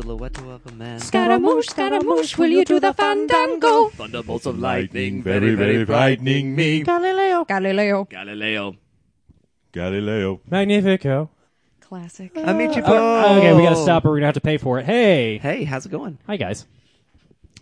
silhouette of a man. Scaramouche, Scaramouche, will you do the fandango? Thunderbolts of lightning, very, very frightening me. Galileo. Galileo. Galileo. Galileo. Magnifico. Classic. Amici Oh, okay, we gotta stop or we're gonna have to pay for it. Hey. Hey, how's it going? Hi, guys.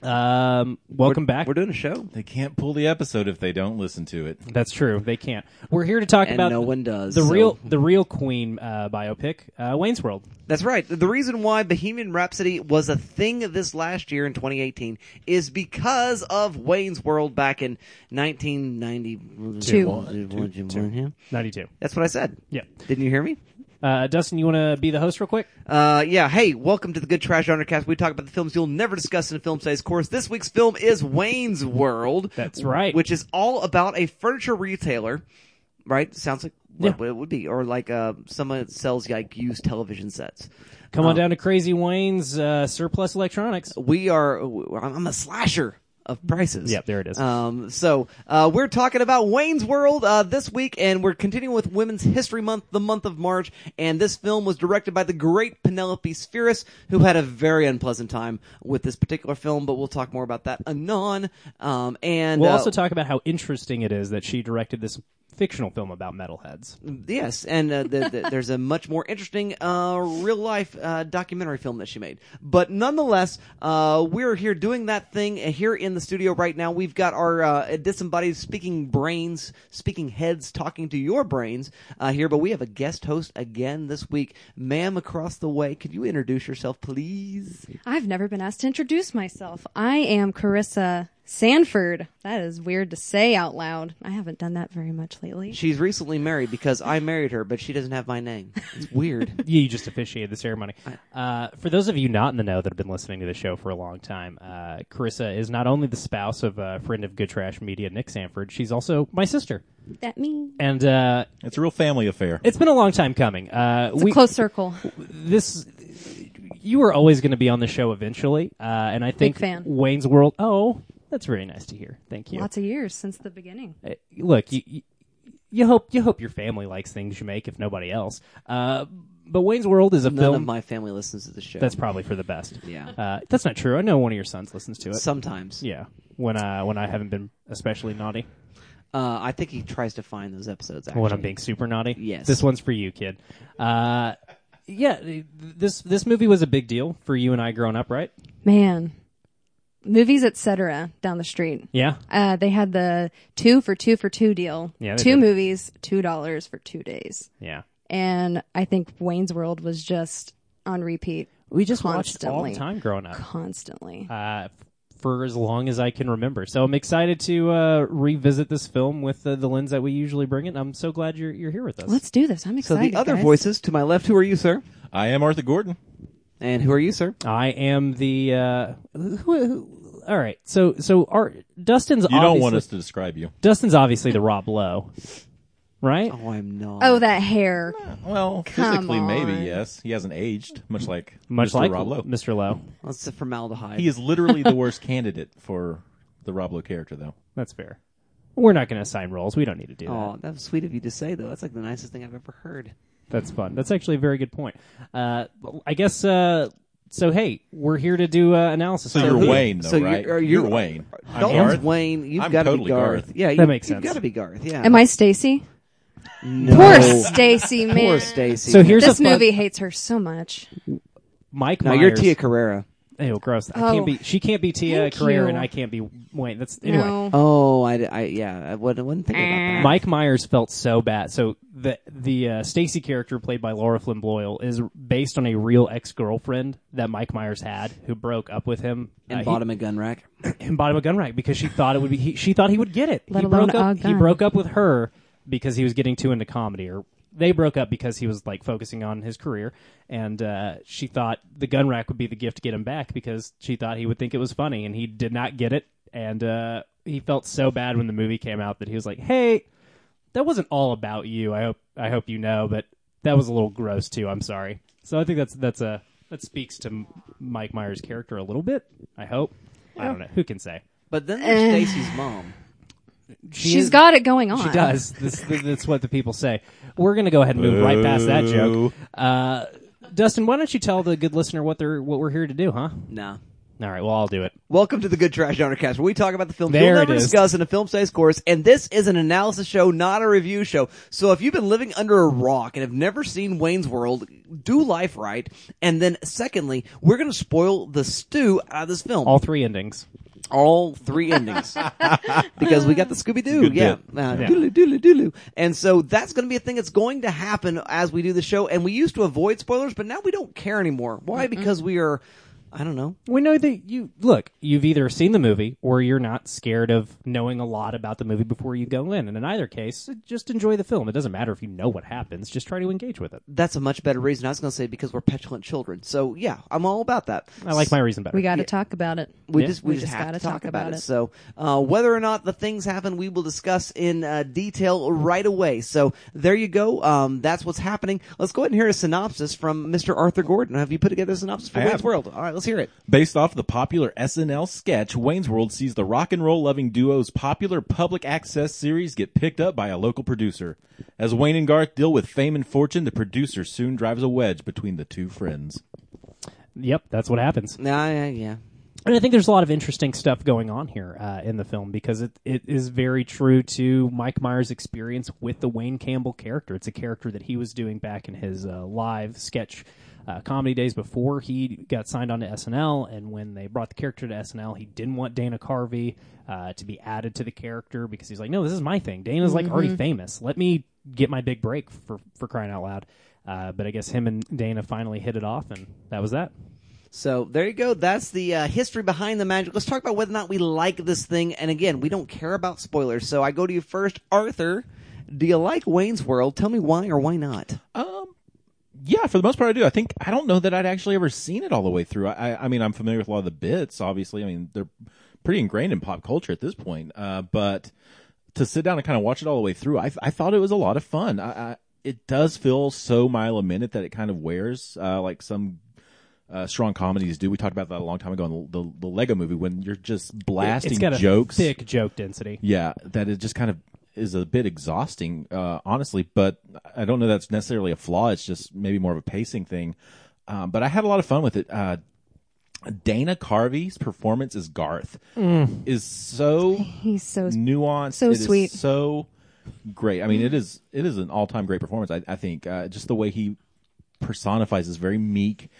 Um, welcome back. We're doing a show, They can't pull the episode if they don't listen to it. That's true. They can't. We're here to talk and about no one does. the so- real, the real Queen uh, biopic, uh, Wayne's World. That's right. The reason why Bohemian Rhapsody was a thing this last year in 2018 is because of Wayne's World back in 1992. Ninety-two. That's what I said. Yeah. Didn't you hear me? Uh, Dustin, you want to be the host real quick? Uh, yeah. Hey, welcome to the Good Trash Undercast. We talk about the films you'll never discuss in a film studies course. This week's film is Wayne's World. That's right. Which is all about a furniture retailer. Right? Sounds like what Yeah. it would be, or like uh, someone that sells like used television sets. Come on Um, down to Crazy Wayne's uh, Surplus Electronics. We are. I'm a slasher of prices. Yep, there it is. Um, so uh, we're talking about Wayne's World uh, this week, and we're continuing with Women's History Month, the month of March. And this film was directed by the great Penelope Spheeris, who had a very unpleasant time with this particular film. But we'll talk more about that anon. Um, and We'll uh, also talk about how interesting it is that she directed this fictional film about metalheads. Yes, and uh, the, the, there's a much more interesting uh, real life uh, documentary film that she made. But nonetheless, uh, we're here doing that thing here in the studio right now. We've got our uh, disembodied speaking brains, speaking heads talking to your brains uh, here. But we have a guest host again this week. Ma'am across the way, could you introduce yourself, please? I've never been asked to introduce myself. I am Carissa Sanford. That is weird to say out loud. I haven't done that very much lately. She's recently married because I married her, but she doesn't have my name. It's weird. Yeah, you just officiated the ceremony. Uh, for those of you not in the know that have been listening to the show for a long time, uh, Carissa is not only the spouse of a friend of Good Trash Media, Nick Sanford, she's also my sister. That me. And uh, It's a real family affair. it's been a long time coming. Uh, It's a close circle. this you were always going to be on the show eventually, uh, and I think fan. Wayne's World. Oh, that's very nice to hear. Thank you. Lots of years since the beginning. Uh, look, you, you you hope you hope your family likes things you make, if nobody else. Uh, but Wayne's World is a None film of my family listens to the show. that's probably for the best. Yeah. uh, that's not true. I know one of your sons listens to it. Sometimes. yeah, when I when I haven't been especially naughty, Uh, I think he tries to find those episodes. Actually. when I'm being super naughty. Yes. this one's for you, kid. Uh, yeah, this this movie was a big deal for you and I growing up, right? Man. Movies, etc. down the street. Yeah, Uh, they had the two for two for two deal. Yeah, two did. movies, two dollars for two days. yeah. And I think Wayne's World was just on repeat We just watched all Constantly. the time growing up. constantly. uh, for as long as I can remember. So I'm excited to uh, revisit this film with uh, the lens that we usually bring it. I'm so glad you're you're here with us. Let's do this. I'm excited. So excited. the other guys. voices to my left, who are you, sir? I am Arthur Gordon. And who are you, sir? I am the. Uh, who, who, all right, so so our Dustin's. You don't want us to describe you. Dustin's obviously the Rob Lowe, right? Oh, I'm not. Oh, that hair. Well, Come physically, maybe on. yes. He hasn't aged, much like Much Mr. like Rob Lowe. Mr. Lowe. That's the formaldehyde. He is literally the worst candidate for the Rob Lowe character, though. That's fair. We're not going to assign roles. We don't need to do that. Oh, that was sweet of you to say, though. That's like the nicest thing I've ever heard. That's fun. That's actually a very good point. Uh, I guess. Uh, so hey, we're here to do uh, analysis. So on you're the- Wayne, though, so right? you're- You're, you're- Wayne. I'm Dalton's Garth. Wayne. You've got to totally be Garth. Garth. Yeah, you, makes sense. You've got to be Garth. Yeah. Am I Stacy? No. Poor Stacy, man. Poor Stacy. So here's This a fun- movie hates her so much. Mike. No, Myers. you're Tia Carrera. Ew, gross. I Oh. can't be. She can't be Tia Thank Carrera, you. and I can't be Wayne. That's anyway. No. Oh, I, I yeah, I wasn't, wasn't thinking about that. Mike Myers felt so bad. So the the uh, Stacy character played by Laura Flynn Boyle is based on a real ex girlfriend that Mike Myers had, who broke up with him and uh, bought him a gun rack. he, and bought him a gun rack because she thought it would be. He, she thought he would get it. Let he alone broke up. a He gun. broke up with her because he was getting too into comedy, or they broke up because he was like focusing on his career, and uh, she thought the gun rack would be the gift to get him back because she thought he would think it was funny, and he did not get it, and uh, he felt so bad when the movie came out that he was like, "Hey, that wasn't all about you. I hope I hope you know, but that was a little gross too. I'm sorry." So I think that's that's a that speaks to Mike Myers' character a little bit. I hope. I don't know. Who can say? But then there's Eh. Stacy's mom. She She's is- got it going on. She does. This, that's what the people say. We're going to go ahead and move right past that joke. Uh, Dustin, why don't you tell the good listener what they're what we're here to do, huh? Nah. All right, well, I'll do it. Welcome to the Good Trash Cast, where we talk about the film There you'll it never is. discuss in a film studies course. And this is an analysis show, not a review show. So if you've been living under a rock and have never seen Wayne's World, do life right. And then, secondly, we're going to spoil the stew out of this film. All three endings. All three endings because we got the Scooby Doo, yeah, bit. uh, Yeah. doodly doodly doodly, and so that's going to be a thing that's going to happen as we do the show. And we used to avoid spoilers, but now we don't care anymore. Why? Because we are, I don't know. We know that you look. You've either seen the movie or you're not scared of knowing a lot about the movie before you go in. And in either case, just enjoy the film. It doesn't matter if you know what happens. Just try to engage with it. That's a much better reason. I was going to say because we're petulant children. So yeah, I'm all about that. I like my reason better. We got to talk about it. We Yeah. just we, We just, just have gotta talk, talk about, about it. it. So uh, whether or not the things happen, we will discuss in uh, detail right away. So there you go. Um, that's what's happening. Let's go ahead and hear a synopsis from Mr. Arthur Gordon. Have you put together a synopsis for I Wayne's. World? All right, let's hear it. Based off the popular SNL sketch, Wayne's World sees the rock and roll loving duo's popular public access series get picked up by a local producer. As Wayne and Garth deal with fame and fortune, the producer soon drives a wedge between the two friends. Yep, that's what happens. Nah, yeah, yeah. And I think there's a lot of interesting stuff going on here uh, in the film because it, it is very true to Mike Myers' experience with the Wayne Campbell character. It's a character that he was doing back in his uh, live sketch uh, comedy days before he got signed on to SNL. And when they brought the character to SNL, he didn't want Dana Carvey uh, to be added to the character because he's like, no, this is my thing. Dana's like already famous. Let me get my big break for, for crying out loud. Uh, but I guess him and Dana finally hit it off, and that was that. So there you go. That's the uh, history behind the magic. Let's talk about whether or not we like this thing. And again, we don't care about spoilers. So I go to you first, Arthur. Do you like Wayne's World? Tell me why or why not. Um, yeah, for the most part, I do. I think I don't know that I'd actually ever seen it all the way through. I, I mean, I'm familiar with a lot of the bits. Obviously, I mean, they're pretty ingrained in pop culture at this point. Uh, but to sit down and kind of watch it all the way through, I, I thought it was a lot of fun. I, I, it does feel so mile a minute that it kind of wears, uh, like some. Uh, strong comedies do. We talked about that a long time ago in the, the, the Lego movie when you're just blasting it's got a jokes. thick joke density. Yeah, that it just kind of is a bit exhausting, uh, honestly. But I don't know that's necessarily a flaw. It's just maybe more of a pacing thing. Um, but I had a lot of fun with it. Uh, Dana Carvey's performance as Garth is so He's so nuanced, so It is sweet. so great. I mean, it is it is an all time great performance. I, I think uh, just the way he personifies this very meek.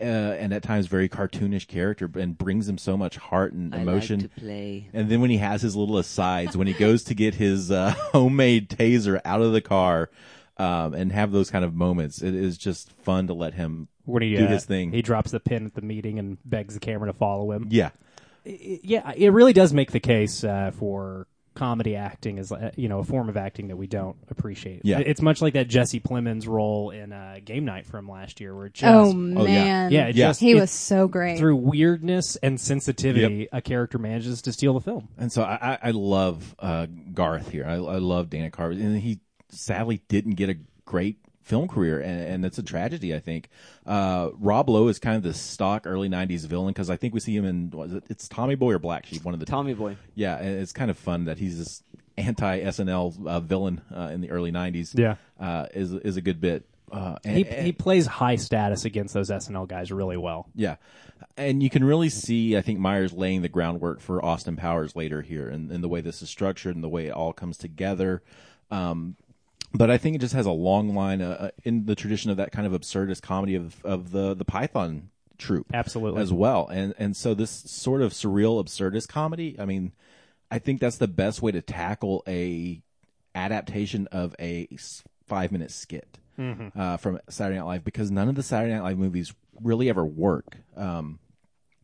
Uh, and at times very cartoonish character, and brings him so much heart and emotion. play. And then when he has his little asides, when he goes to get his uh, homemade taser out of the car, um, and have those kind of moments, it is just fun to let him when he do uh, his thing. He drops the pin at the meeting and begs the camera to follow him. yeah, I- yeah, it really does make the case uh, for comedy acting as uh, you know a form of acting that we don't appreciate. Yeah. it's much like that Jesse Plemons role in uh, Game Night from last year, where it just Oh yeah. man, yeah, it Yeah. just he it- was so great. through weirdness and sensitivity, a character manages to steal the film. and so I, I- I love uh, Garth here. I, I love Dana Carvey, and he sadly didn't get a great film career, and, and it's a tragedy. I think uh, Rob Lowe is kind of the stock early '90s villain because I think we see him in was it, it's Tommy Boy or Black Sheep, one of the Tommy Boy. Yeah, and it's kind of fun that he's this anti SNL uh, villain uh, in the early '90s. Yeah. uh, is is a good bit. Uh, and, He and- he plays high status against those SNL guys really well. yeah, and you can really see, I think Myers laying the groundwork for Austin Powers later here, and, and the way this is structured and the way it all comes together. Um, but I think it just has a long line uh, in the tradition of that kind of absurdist comedy of of the the Python troupe, Absolutely. as well. And and so this sort of surreal absurdist comedy, I mean, I think that's the best way to tackle a adaptation of a five minute skit uh, from Saturday Night Live because none of the Saturday Night Live movies really ever work. Um,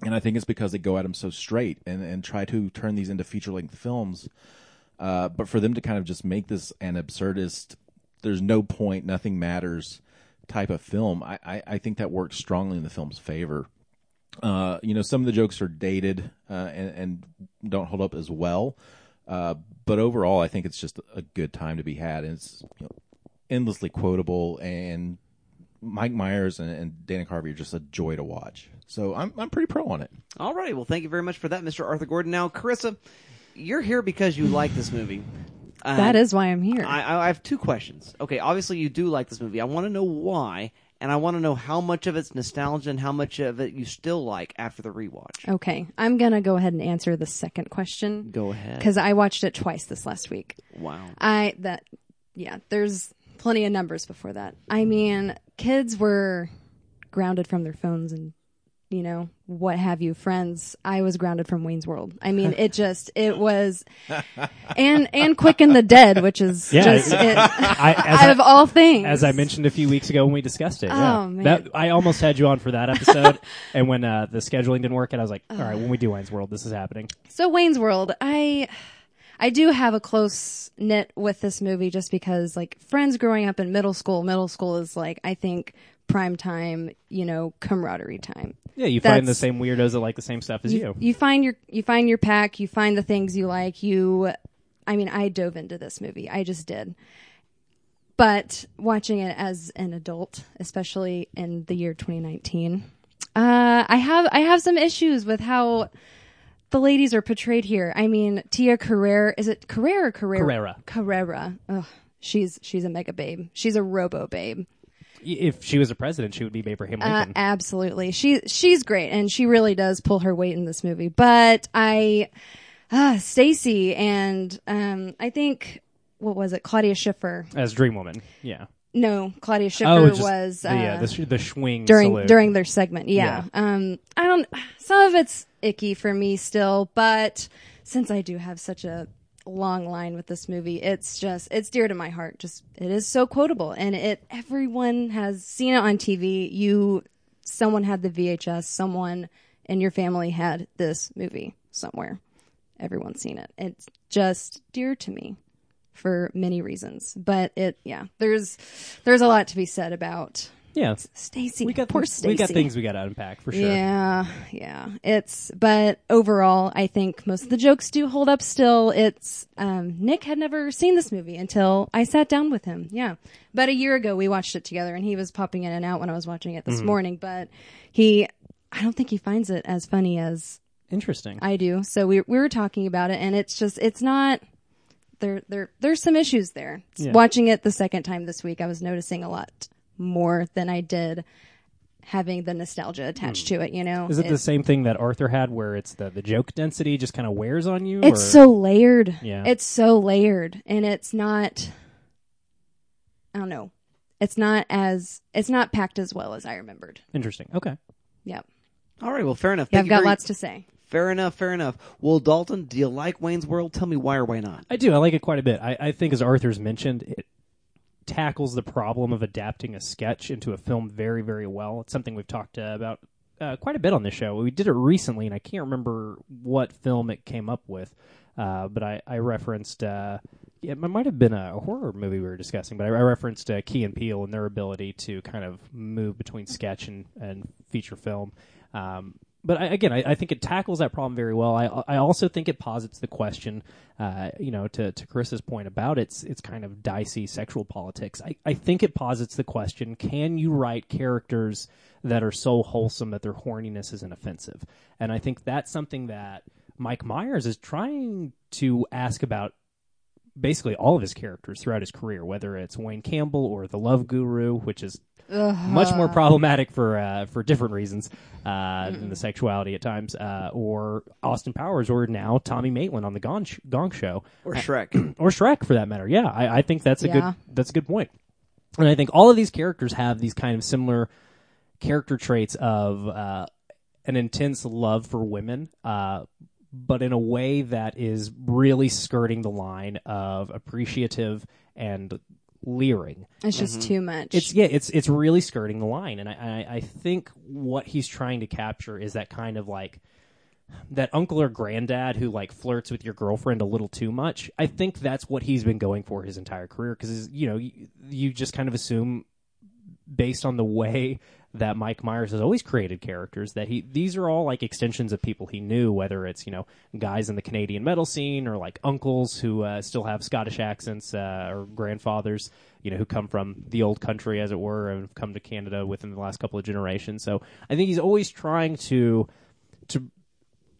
and I think it's because they go at them so straight and, and try to turn these into feature length films. Uh, but for them to kind of just make this an absurdist, there's no point, nothing matters type of film, I, I, I think that works strongly in the film's favor. Uh, you know, some of the jokes are dated uh, and, and don't hold up as well. Uh, but overall, I think it's just a good time to be had. And it's you know, endlessly quotable, and Mike Myers and, and Dana Carvey are just a joy to watch. So I'm I'm pretty pro on it. All right. Well, thank you very much for that, Mr. Arthur Gordon. Now, Carissa, you're here because you like this movie. Uh, that is why I'm here. I, I I have two questions. Okay, obviously you do like this movie. I want to know why, and I want to know how much of it's nostalgia and how much of it you still like after the rewatch. Okay, I'm gonna go ahead and answer the second question Go ahead. because I watched it twice this last week. Wow. I that yeah, there's plenty of numbers before that. I mean, kids were grounded from their phones and you know what have you friends i was grounded from wayne's world i mean it just it was and and quick and the dead which is Yeah, just it- it, I, as, out I, of all things as I mentioned a few weeks ago when we discussed it. yeah. Oh, man. That, I almost had you on for that episode, and when uh, the scheduling didn't work, and I was like, "All right, when we do Wayne's World, this is happening." So Wayne's World, I I do have a close knit with this movie just because like friends growing up in middle school, middle school is like I think prime time, you know, camaraderie time. Yeah, you find the same weirdos that like the same stuff as you. You find your you find your pack, you find the things you like, you I mean, I dove into this movie. I just did. But watching it as an adult, especially in the year 2019, uh, I have I have some issues with how the ladies are portrayed here. I mean, Tia Carrera, is it Carrera or Carrera? Carrera. Carrera. Ugh, she's she's a mega babe. She's a robo babe. If she was a president, she would be Abraham Uh, Lincoln. absolutely. She she's great and she really does pull her weight in this movie. But I uh Stacy and um I think what was it? Claudia Schiffer. as Dream Woman. Yeah. No, Claudia Oh, Schiffer just was the, uh, uh, the, sh- the swing during salute. during their segment. Yeah. Yeah. Um I don't some of it's icky for me still, but since I do have such a long line with this movie, it's just it's dear to my heart. Just it is so quotable and it everyone has seen it on TV. You someone had the VHS, someone in your family had this movie somewhere. Everyone's seen it. It's just dear to me for many reasons. But it yeah, there's there's a lot to be said about yeah. Stacy. We got poor Stacy. we got things we got to unpack for sure. Yeah, yeah. It's but overall, I think most of the jokes do hold up. Still, it's um, Nick had never seen this movie until I sat down with him. Yeah, about a year ago we watched it together, and he was popping in and out when I was watching it this Mm-hmm. morning. But he, I don't think he finds it as funny as Interesting. I do. So we we were talking about it, and it's just it's not. There, there, there's some issues there. Yeah. Watching it the second time this week, I was noticing a lot more than I did having the nostalgia attached to it. You know, Hmm. Is it the It's- same thing that Arthur had, where it's the the joke density just kind of wears on you? It's or- so layered. Yeah. It's so layered, and it's not. I don't know. It's not as it's not packed as well as I remembered. interesting. Okay. Yep. All right. Well, fair enough. Yeah, Thank I've you got very- lots to say. Fair enough. Fair enough. Well, Dalton, do you like Wayne's World? Tell me why or why not. I do. I like it quite a bit. I, I think, as Arthur's mentioned, it tackles the problem of adapting a sketch into a film very, very well. It's something we've talked uh, about uh, quite a bit on this show. We did it recently, and I can't remember what film it came up with, uh, but I, I referenced. Uh, it might have been a horror movie we were discussing, but I, referenced uh, Key and Peele and their ability to kind of move between sketch and, and feature film. Um, but I, again, I, I think it tackles that problem very well. I, I also think it posits the question, uh, you know, to, to Chris's point about its its kind of dicey sexual politics. I, I think it posits the question: Can you write characters that are so wholesome that their horniness isn't offensive? And I think that's something that Mike Myers is trying to ask about basically all of his characters throughout his career, whether it's Wayne Campbell or the Love Guru, which is much more problematic for uh, for different reasons uh, than the sexuality at times, uh, or Austin Powers, or now Tommy Maitland on the Gong, sh- Gong Show, Or Shrek? or Shrek for that matter. Yeah, I, I think that's a Yeah. good that's a good point. And I think all of these characters have these kind of similar character traits of uh, an intense love for women, uh, but in a way that is really skirting the line of appreciative and leering. It's just mm-hmm. too much. It's yeah, it's it's really skirting the line, and I, I I think what he's trying to capture is that kind of like that uncle or granddad who like flirts with your girlfriend a little too much. I think that's what he's been going for his entire career because you know you, you just kind of assume based on the way that Mike Myers has always created characters that he these are all like extensions of people he knew whether it's you know guys in the Canadian metal scene or like uncles who uh, still have Scottish accents uh, or grandfathers you know who come from the old country as it were and have come to Canada within the last couple of generations so I think he's always trying to to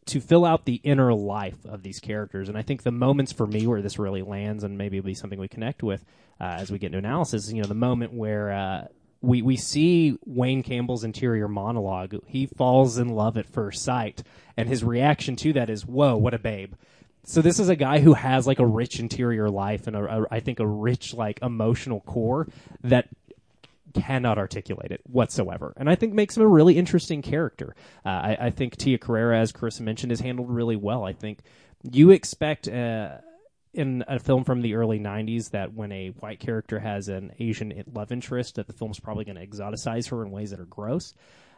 to fill out the inner life of these characters. And I think the moments for me where this really lands, and maybe it'll be something we connect with uh, as we get into analysis, is, you know, the moment where uh, we we see Wayne Campbell's interior monologue. He falls in love at first sight, and his reaction to that is, "Whoa, what a babe." So this is a guy who has like a rich interior life and a, a, I think a rich like emotional core that cannot articulate it whatsoever, and I think makes him a really interesting character. Uh, I, I think Tia Carrera, as Carissa mentioned, is handled really well. I think you expect. Uh, in a film from the early 90s that when a white character has an Asian love interest that the film's probably going to exoticize her in ways that are gross.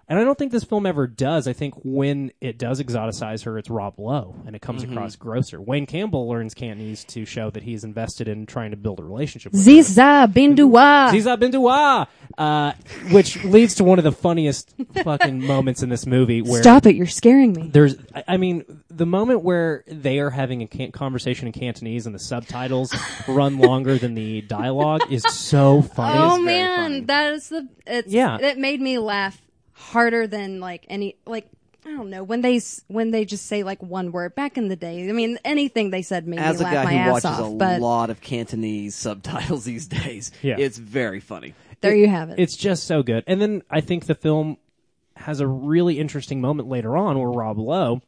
And I don't think this film ever does. I think when it does exoticize her, it's Rob Lowe, and it comes across grosser. Wayne Campbell learns Cantonese to show that he's invested in trying to build a relationship with her. Ziza Bindua. Ziza Bindua, uh, which leads to one of the funniest fucking moments in this movie where Stop it! You're scaring me. there's, I- I mean, the moment where they are having a can- conversation in Cantonese and the subtitles run longer than the dialogue is so funny. Oh very man, funny. that is the it's Yeah. It made me laugh harder than like any like I don't know when they when they just say like one word back in the day. I mean, anything they said made As me a laugh guy my who ass watches off. a but lot of Cantonese subtitles these days, Yeah. it's very funny. there you have it. It's just so good. And then I think the film has a really interesting moment later on where Rob Lowe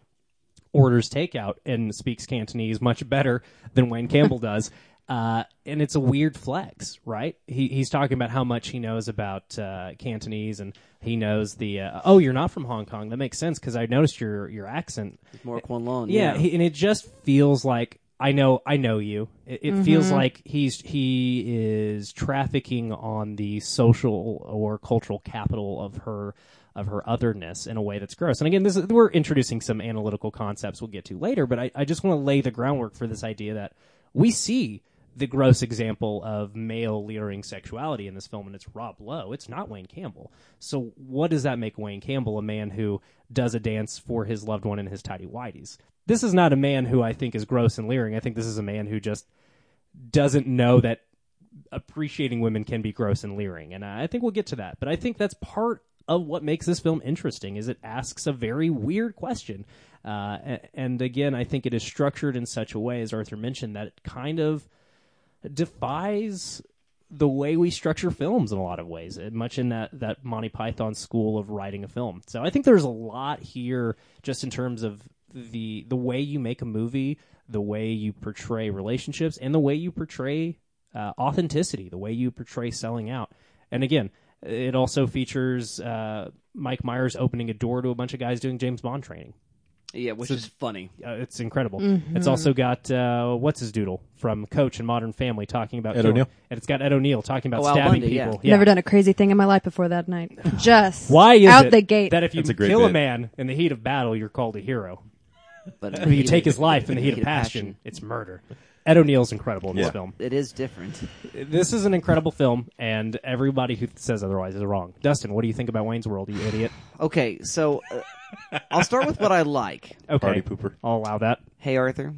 orders takeout and speaks Cantonese much better than Wayne Campbell does. Uh, and it's a weird flex, right? He, he's talking about how much he knows about uh, Cantonese, and he knows the. Uh, oh, you're not from Hong Kong. That makes sense because I noticed your your accent. More Kowloon. Yeah, he, and it just feels like I know I know you. It, it feels like he's he is trafficking on the social or cultural capital of her of her otherness in a way that's gross. And again, this is, we're introducing some analytical concepts we'll get to later, but I, I just want to lay the groundwork for this idea that we see the gross example of male leering sexuality in this film, and it's Rob Lowe. It's not Wayne Campbell. So, what does that make Wayne Campbell a man who does a dance for his loved one in his tidy whities? This is not a man who I think is gross and leering. I think this is a man who just doesn't know that appreciating women can be gross and leering, and I think we'll get to that. But I think that's part of what makes this film interesting is it asks a very weird question. Uh, and again, I think it is structured in such a way, as Arthur mentioned, that it kind of defies the way we structure films in a lot of ways, uh, much in that, that Monty Python school of writing a film. So I think there's a lot here just in terms of the the way you make a movie, the way you portray relationships, and the way you portray uh, authenticity, the way you portray selling out. And again, it also features uh, Mike Myers opening a door to a bunch of guys doing James Bond training. Yeah, which is funny. Uh, it's incredible. Mm-hmm. It's also got uh, what's his doodle from Coach and Modern Family talking about Ed killing- O'Neill? and it's got Ed O'Neill talking about Oh, stabbing Bundy, yeah. people. Never done a crazy thing in my life before that night. Just Why is out it the gate? that if you a great kill a man in the heat of battle, you're called a hero? But If you take his life in the heat of passion, it's murder. Ed O'Neill's incredible in this film. it is different. This is an incredible film, and everybody who says otherwise is wrong. Dustin, what do you think about Wayne's World, you idiot? Okay, so uh, I'll start with what I like. Okay, Party pooper. I'll allow that. Hey, Arthur.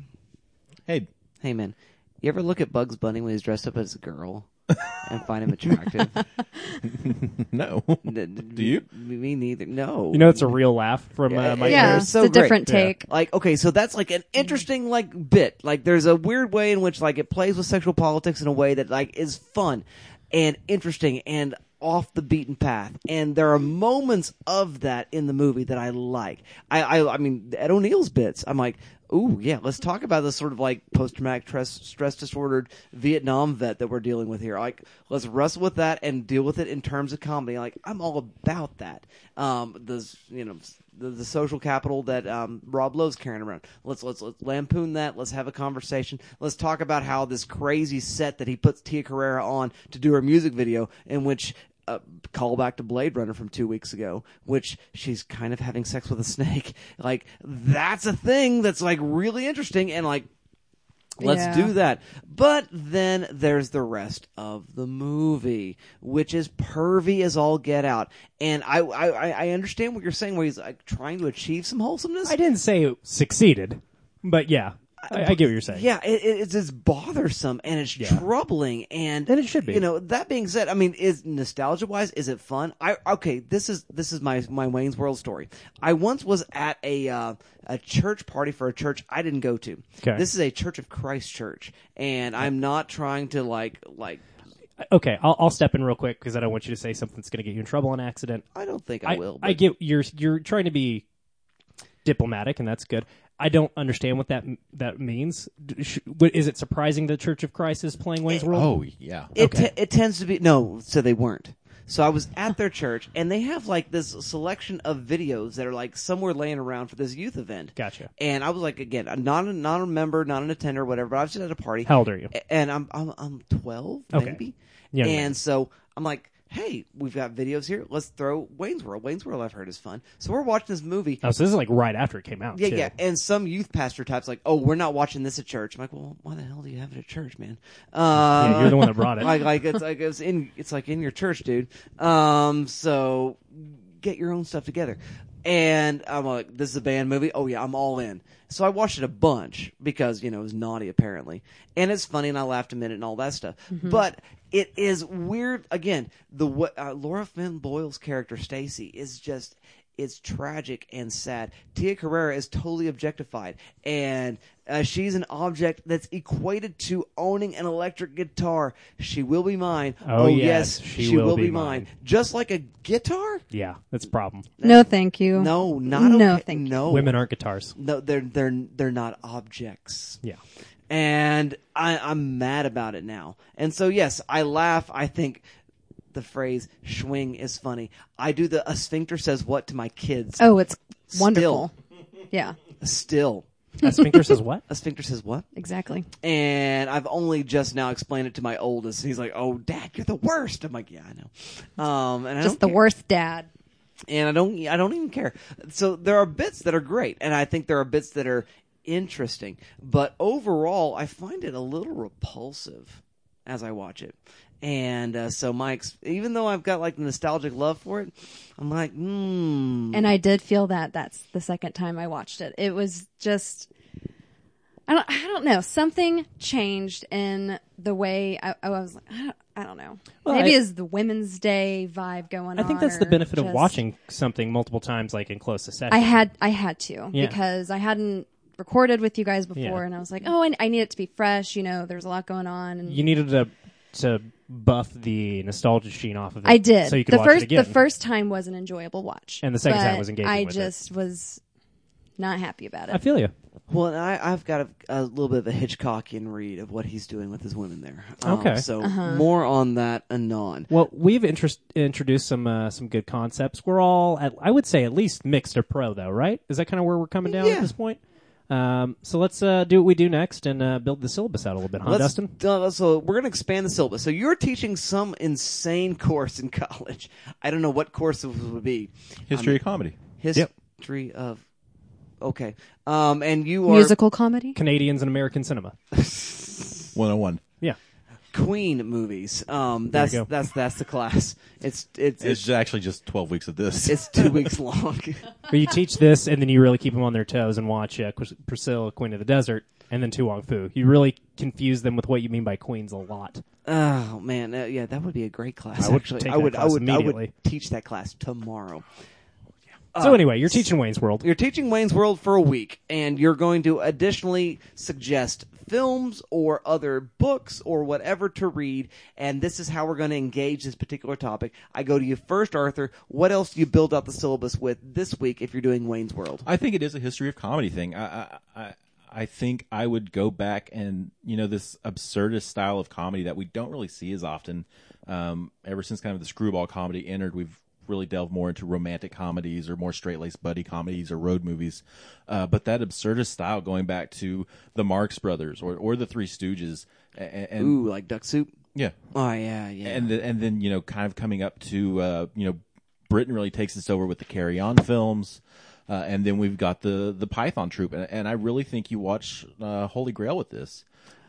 Hey, Hey, man. You ever look at Bugs Bunny when he's dressed up as a girl and find him attractive? no. Do Do you? Me neither. No. You know, it's a real laugh from Yeah, uh, Mike yeah, Myers. it's so a great. different Yeah. take. like okay so that's like an interesting like bit like there's a weird way in which like it plays with sexual politics in a way that like is fun and interesting and off the beaten path and there are moments of that in the movie that i like i i, I mean ed o'neill's bits i'm like Ooh, yeah. Let's talk about this sort of like post-traumatic stress, stress disordered Vietnam vet that we're dealing with here. Like, let's wrestle with that and deal with it in terms of comedy. Like, I'm all about that. Um, the you know the, the social capital that um, Rob Lowe's carrying around. Let's let's let's lampoon that. Let's have a conversation. Let's talk about how this crazy set that he puts Tia Carrera on to do her music video, in which uh, call back to Blade Runner from two weeks ago, which she's kind of having sex with a snake. Like that's a thing that's like really interesting and like Let's Yeah. do that. But then there's the rest of the movie, which is pervy as all get out. And I, I, I- I understand what you're saying, where he's like trying to achieve some wholesomeness. I didn't say it succeeded, but yeah, I, I get what you're saying. Yeah, it, it, it's, it's bothersome and it's Yeah. troubling, and And it should be. You know, that being said, I mean, is nostalgia wise, is it fun? I okay, this is this is my my Wayne's World story. I once was at a uh, a church party for a church I didn't go to. Okay. This is a Church of Christ church, and I'm not trying to like like Okay, I'll, I'll step in real quick because I don't want you to say something that's going to get you in trouble on accident. I don't think I, I will. I but- get you're you're trying to be diplomatic, and that's good. I don't understand what that that means. D- sh- what- Is it surprising the Church of Christ is playing Wayne's World? Oh yeah. It Okay. te- it tends to be no, so they weren't. So I was at their church, and they have like this selection of videos that are like somewhere laying around for this youth event. Gotcha. And I was like, again, I'm not a, not a member, not an attender, whatever. But I was just at a party. How old are you? And I'm I'm I'm 12, Okay. maybe. Young and man. so I'm like, hey, we've got videos here. Let's throw Wayne's World. Wayne's World, I've heard is fun. So we're watching this movie. Oh, so this is like right after it came out. Yeah, too. yeah. And some youth pastor type's like, "Oh, we're not watching this at church." I'm like, "Well, why the hell do you have it at church, man?" Uh, Yeah, you're the one that brought it. like, like it's like it's in it's like in your church, dude. Um, so get your own stuff together. And I'm like, "This is a band movie." Oh yeah, I'm all in. So I watched it a bunch because you know it was naughty apparently, and it's funny, and I laughed a minute and all that stuff. But it is weird. Again, the uh, Laura Flynn Boyle's character Stacy is just it's tragic and sad. Tia Carrera is totally objectified, and uh, she's an object that's equated to owning an electric guitar. She will be mine. Oh, yes, yes, she will be mine. mine. Just like a guitar? Yeah, that's a problem. No, thank you. No, not No, okay. thank you. Women aren't guitars. No, they're they're they're not objects Yeah. and I, I'm mad about it now. And so, yes, I laugh. I think the phrase "schwing" is funny. I do the "a sphincter says what" to my kids. Oh, it's Still. wonderful. Yeah, Still, A sphincter says what? a sphincter says what? exactly. And I've only just now explained it to my oldest. He's like, "Oh, Dad, you're the worst." I'm like, "Yeah, I know." Um, and I Just the care. worst dad. and I don't I don't even care. So there are bits that are great, and I think there are bits that are interesting. But overall, I find it a little repulsive as I watch it. And uh, so my ex- even though I've got like the nostalgic love for it, I'm like, hmm. And I did feel that that's the second time I watched it. It was just I don't I don't know. Something changed in the way I, I was like I don't, I don't know. Well, Maybe I- is the Women's Day vibe going on. I think that's the or benefit of watching something multiple times, like in close succession. I had I had to Yeah. because I hadn't recorded with you guys before, Yeah. and I was like, oh, I, I need it to be fresh. You know, there's a lot going on, and You needed to to buff the nostalgia sheen off of it. I did. So you could the watch first it again. the first time was an enjoyable watch, And the second time but was engaging I with it. just was not happy about it. I feel you. well, and I, I've got a, a little bit of a Hitchcockian read of what he's doing with his women there. Um, Okay. so Uh-huh. more on that anon. Well, we've interest, introduced some uh, some good concepts. We're all, at, I would say, at least mixed or pro, though, right? Is that kind of where we're coming down Yeah. at this point? Um, so let's uh, do what we do next and uh, build the syllabus out a little bit, huh, Let's- Dustin? uh, so we're going to expand the syllabus. So you're teaching some insane course in college. I don't know what course it would be. History of comedy. History of. Okay. Um, and you are Musical comedy. Canadians and American cinema. 101. Yeah. Queen movies. Um, There that's that's that's the class. It's it's It's it's, actually just 12 weeks of this. it's two weeks long. Where you teach this and then you really keep them on their toes and watch uh, Priscilla, Queen of the Desert, and then To Wong Foo. You really confuse them with what you mean by queens a lot. oh man, uh, yeah, that would be a great class. I would actually, take I that would I would I would immediately. teach that class tomorrow. Uh, so anyway, you're teaching Wayne's World. You're teaching Wayne's World for a week, and you're going to additionally suggest films or other books or whatever to read. And this is how we're going to engage this particular topic. I go to you first, Arthur. What else do you build out the syllabus with this week if you're doing Wayne's World? I think it is a history of comedy thing. I, I, I, I think I would go back and you know this absurdist style of comedy that we don't really see as often. Um, ever since kind of the screwball comedy entered, we've really delve more into romantic comedies or more straight laced buddy comedies or road movies. Uh, but that absurdist style, going back to the Marx Brothers or or the Three Stooges, and, and Ooh, like duck soup. yeah, Oh yeah, yeah. and then, and then you know kind of coming up to uh, you know Britain really takes this over with the Carry On films, uh, and then we've got the the Python Troupe, and, and I really think you watch uh, Holy Grail with this.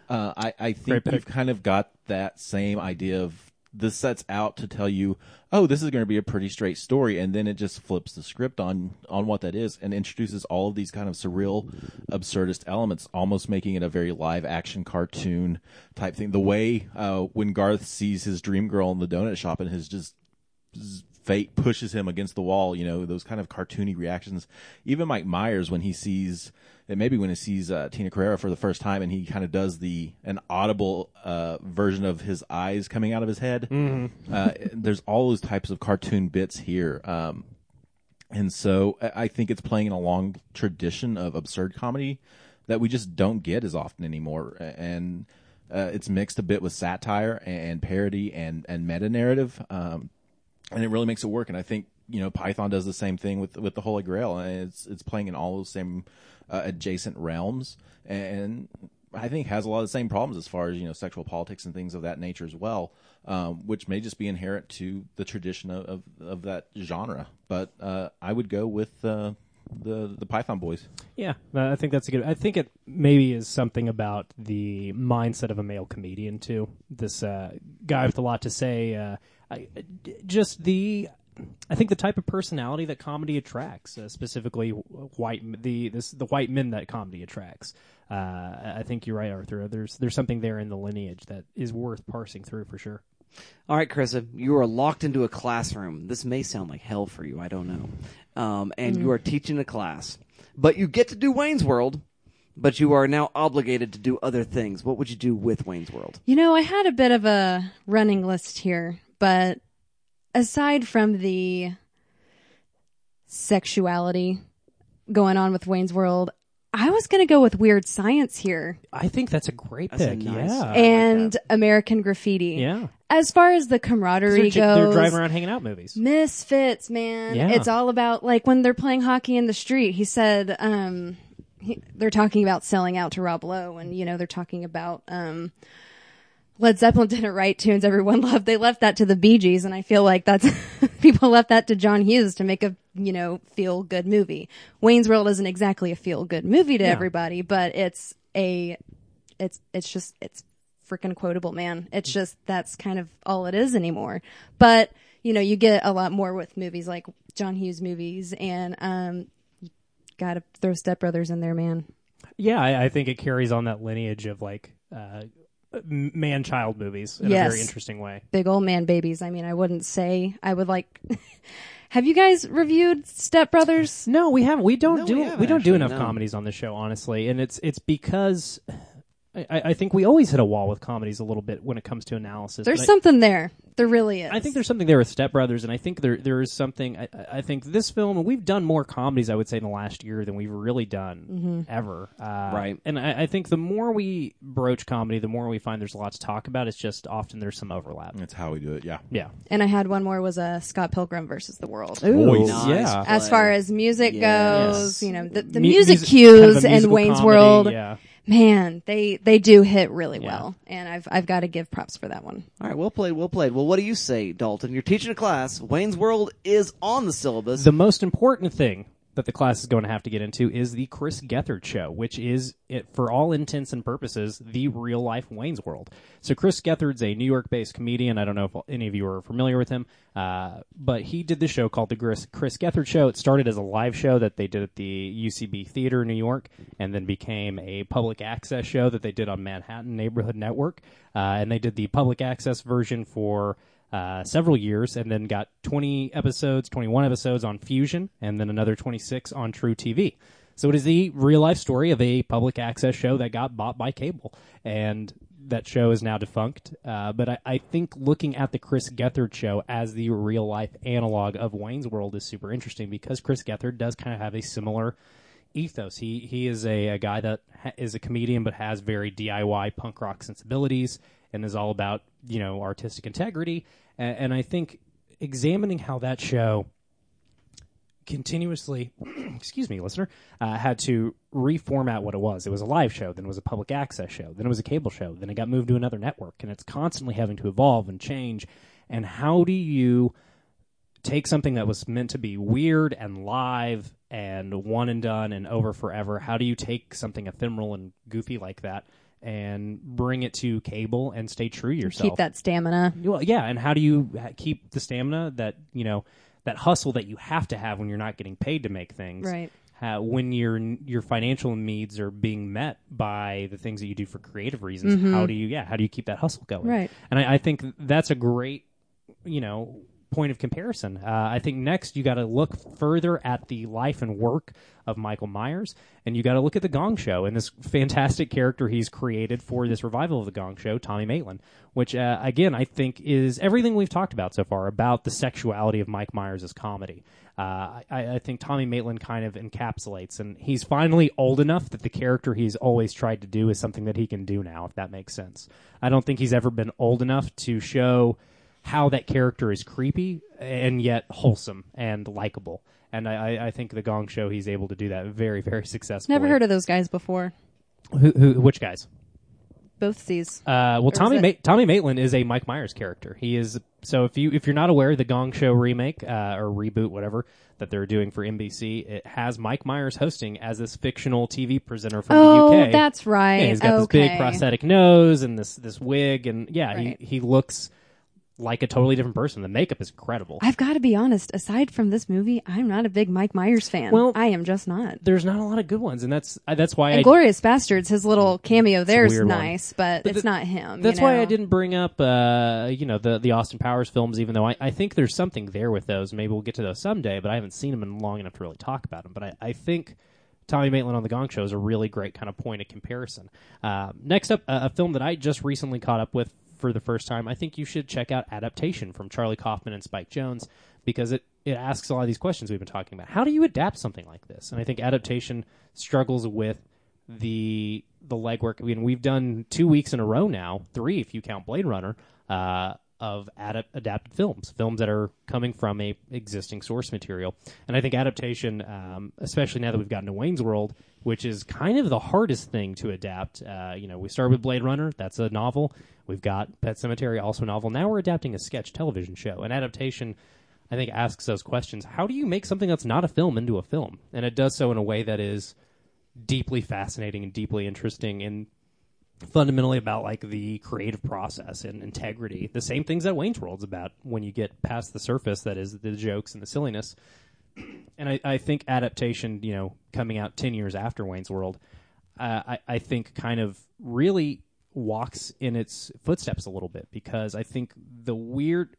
Uh, I I think Great pick. you've kind of got that same idea of this sets out to tell you, oh, this is going to be a pretty straight story, and then it just flips the script on on what that is and introduces all of these kind of surreal, absurdist elements, almost making it a very live action cartoon type thing. The way uh, when Garth sees his dream girl in the donut shop and his just fate pushes him against the wall. You know, those kind of cartoony reactions. Even Mike Myers when he sees, and maybe when he sees uh, Tina Carrera for the first time, and he kind of does the an audible uh, version of his eyes coming out of his head. Uh, there's all those types of cartoon bits here. Um, and so I I think it's playing in a long tradition of absurd comedy that we just don't get as often anymore. And uh, it's mixed a bit with satire and parody and, and meta narrative. Um, and it really makes it work. And I think, you know, Python does the same thing with, with the Holy Grail. And it's, it's playing in all those same uh, adjacent realms. And I think has a lot of the same problems as far as, you know, sexual politics and things of that nature as well um, which may just be inherent to the tradition of, of, of that genre. But uh, I would go with uh, the the Python Boys. Yeah, I think that's a good. I think it maybe is something about the mindset of a male comedian too. This uh, guy with a lot to say. Uh, I, just the. I think the type of personality that comedy attracts, uh, specifically white the this the white men that comedy attracts. Uh, I think you're right, Arthur. There's there's something there in the lineage that is worth parsing through for sure. All right, Carissa, you are locked into a classroom. This may sound like hell for you. I don't know. Um, and you are teaching a class, but you get to do Wayne's World, but you are now obligated to do other things. What would you do with Wayne's World? You know, I had a bit of a running list here, but aside from the sexuality going on with Wayne's World, I was going to go with weird science here I think that's a great That's a pick. nice- yeah, and that. American Graffiti. yeah. As far as the They're, camaraderie j- they're goes, driving around hanging out movies. Misfits, man. Yeah. It's all about like when they're playing hockey in the street. He said, um, he, they're talking about selling out to Rob Lowe, and you know they're talking about um, Led Zeppelin didn't write tunes everyone loved. They left that to the Bee Gees, and I feel like that's people left that to John Hughes to make a you know feel good movie. Wayne's World isn't exactly a feel good movie to Yeah. everybody, but it's a it's it's just it's freaking quotable, man. It's just that's kind of all it is anymore. But you know, you get a lot more with movies like John Hughes movies, and um, you gotta throw Step Brothers in there, man. Yeah, I, I think it carries on that lineage of like uh, man child movies in a very interesting way. Big old man babies. I mean, I wouldn't say I would like. Have you guys reviewed Step Brothers? No, we haven't. We don't No, do we we, haven't, don't do enough no. comedies on the show, honestly, and it's it's because I, I think we always hit a wall with comedies a little bit when it comes to analysis. There's but I- something there. There really is. I think there's something there with Step Brothers, and I think there there is something. I, I- I think this film, and we've done more comedies, I would say, in the last year than we've really done Mm-hmm. ever. Uh, Right. And I, I think the more we broach comedy, the more we find there's a lot to talk about. It's just often there's some overlap. That's how we do it. Yeah. Yeah. and I had one more was uh, Scott Pilgrim versus the World. Boys. Nice yeah. As far as music Yes. goes, you know, the, the Mu- music music- cues kind of a in Wayne's comedy, World, Yeah. Man, they they do hit really Yeah. well, and I've I've got to give props for that one. All right, well played, well played. Well, what do you say, Dalton? You're teaching a class. Wayne's World is on the syllabus. The most important thing that the class is going to have to get into is the Chris Gethard show, which is, it, for all intents and purposes, the real life Wayne's World. So Chris Gethard's a New York based comedian. I don't know if any of you are familiar with him, uh, but he did the show called the Chris, Chris Gethard Show. It started as a live show that they did at the UCB Theater in New York, and then became a public access show that they did on Manhattan Neighborhood Network. Uh, and they did the public access version for uh, several years and then got 20 episodes, 21 episodes on Fusion, and then another 26 on truTV. So it is the real life story of a public access show that got bought by cable. And that show is now defunct. Uh, but I, I think looking at the Chris Gethard show as the real life analog of Wayne's World is super interesting because Chris Gethard does kind of have a similar ethos. He he is a, a guy that ha- is a comedian but has very DIY punk rock sensibilities and is all about you know artistic integrity. And, and I think examining how that show continuously, excuse me, listener, uh, had to reformat what it was. It was a live show, then it was a public access show, then it was a cable show, then it got moved to another network, and it's constantly having to evolve and change. And how do you take something that was meant to be weird and live and one and done and over forever? How do you take something ephemeral and goofy like that? And bring it to cable and stay true to yourself. Keep that stamina. Well, yeah, and how do you keep the stamina that you know that hustle that you have to have when you're not getting paid to make things, Right. How, when your your financial needs are being met by the things that you do for creative reasons, how mm-hmm. do you yeah how do you keep that hustle going? Right. And I, I think that's a great you know point of comparison. Uh, I think next you got to look further at the life and work of Michael Myers, and you got to look at the Gong Show and this fantastic character he's created for this revival of the Gong Show, Tommy Maitland, which uh, again I think is everything we've talked about so far about the sexuality of Mike Myers comedy. Uh, I, I think Tommy Maitland kind of encapsulates, and he's finally old enough that the character he's always tried to do is something that he can do now, if that makes sense. I don't think he's ever been old enough to show how that character is creepy and yet wholesome and likable. And I, I- think the Gong Show he's able to do that very, very successfully. Never heard of those guys before. who, who, which guys? Both C's. Uh, well, is Tommy Ma- Tommy Maitland is a Mike Myers character. He is so if you if you're not aware, of the Gong Show remake uh, or reboot, whatever that they're doing for NBC, it has Mike Myers hosting as this fictional TV presenter from oh, the UK. that's right. Yeah, he's got okay. this big prosthetic nose and this this wig, and yeah, Right. he he looks like a totally different person. The makeup is incredible. I've got to be honest. Aside from this movie, I'm not a big Mike Myers fan. Well- I am just not. There's not a lot of good ones, and that's uh, that's why And I Glorious Bastards, his little cameo there's weird one. nice, but, But it's not him. That's you why I didn't bring up, uh, you know, the the Austin Powers films, even though I, I think there's something there with those. Maybe we'll get to those someday, but I haven't seen them in long enough to really talk about them. But I, I think Tommy Maitland on the Gong Show is a really great kind of point of comparison. Uh, next up, a, a film that I just recently caught up with for the first time. I think you should check out Adaptation from Charlie Kaufman and Spike Jonze because it it asks a lot of these questions we've been talking about. How do you adapt something like this? And I think Adaptation struggles with the the legwork. I mean, we've done two weeks in a row now, three if you count Blade Runner, uh, of adap- adapted films, films that are coming from a existing source material. And I think adaptation, um, especially now that we've gotten to Wayne's World, which is kind of the hardest thing to adapt. Uh, you know, we started with Blade Runner, that's a novel. We've got Pet Sematary, also a novel. Now we're adapting a sketch television show. And adaptation I think asks those questions. How do you make something that's not a film into a film? And it does so in a way that is deeply fascinating and deeply interesting and fundamentally about like the creative process and integrity. The same things that Wayne's World's about when you get past the surface that is the jokes and the silliness. And I, I think adaptation, you know, coming out 10 years after Wayne's World, uh, I, I think kind of really walks in its footsteps a little bit because I think the weird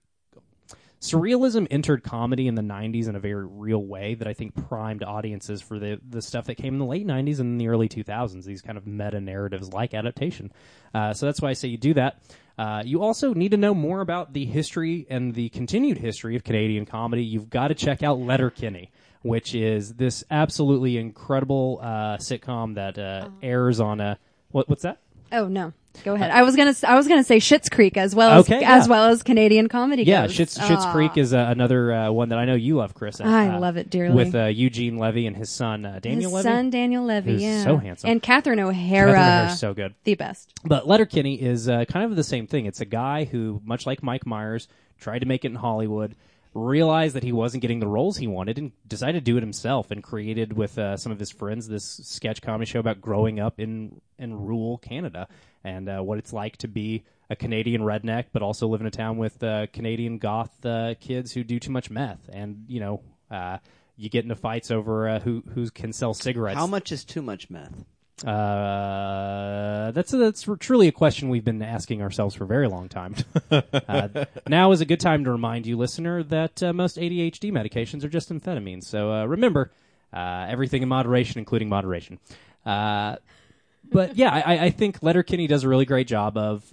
surrealism entered comedy in the 90s in a very real way that I think primed audiences for the the stuff that came in the late 90s and the early 2000s these kind of meta narratives like adaptation. Uh, so that's why I say you do that. Uh, you also need to know more about the history and the continued history of Canadian comedy. You've got to check out Letterkenny which is this absolutely incredible uh, sitcom that uh, airs on a what, what's that Oh no, go ahead. I was gonna I was gonna say Schitt's Creek as well as Okay, as well as Canadian comedy. Yeah, goes. Schitt's, Schitt's Creek is uh, another uh, one that I know you love, Chris. uh, I uh, love it dearly. With uh, Eugene Levy and his son uh, Daniel His Levy. son Daniel Levy, yeah, so handsome. and Catherine O'Hara, Catherine O'Hara's so good. the best. But Letterkenny is uh, kind of the same thing. It's a guy who, much like Mike Myers, tried to make it in Hollywood, realized that he wasn't getting the roles he wanted, and decided to do it himself, and created with uh, some of his friends this sketch comedy show about growing up in in rural Canada and uh, what it's like to be a Canadian redneck, but also live in a town with uh, Canadian goth uh, kids who do too much meth, and you know. Uh, you get into fights over uh, who who can sell cigarettes. How much is too much meth? Uh, that's that's truly a question we've been asking ourselves for a very long time. uh, now is a good time to remind you, listener, that uh, most ADHD medications are just amphetamines. So uh, remember, uh, everything in moderation, including moderation. Uh, but yeah, I, I think Letterkenny does a really great job of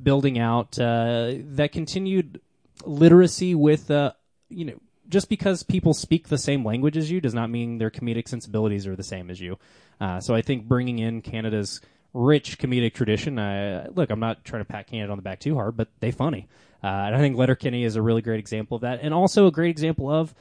building out uh, that continued literacy with uh, you know just because people speak the same language as you does not mean their comedic sensibilities are the same as you. Uh, so I think bringing in Canada's rich comedic tradition. Uh, look, I'm not trying to pat Canada on the back too hard, but they funny, uh, and I think Letterkenny is a really great example of that, and also a great example of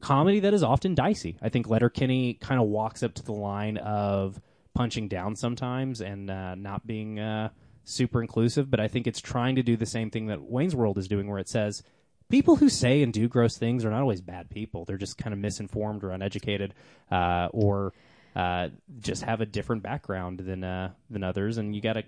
comedy that is often dicey. I think Letterkenny kind of walks up to the line of punching down sometimes and uh, not being uh, super inclusive, but I think it's trying to do the same thing that Wayne's World is doing, where it says people who say and do gross things are not always bad people. They're just kind of misinformed or uneducated, uh, or uh, just have a different background than uh, than others, and you gotta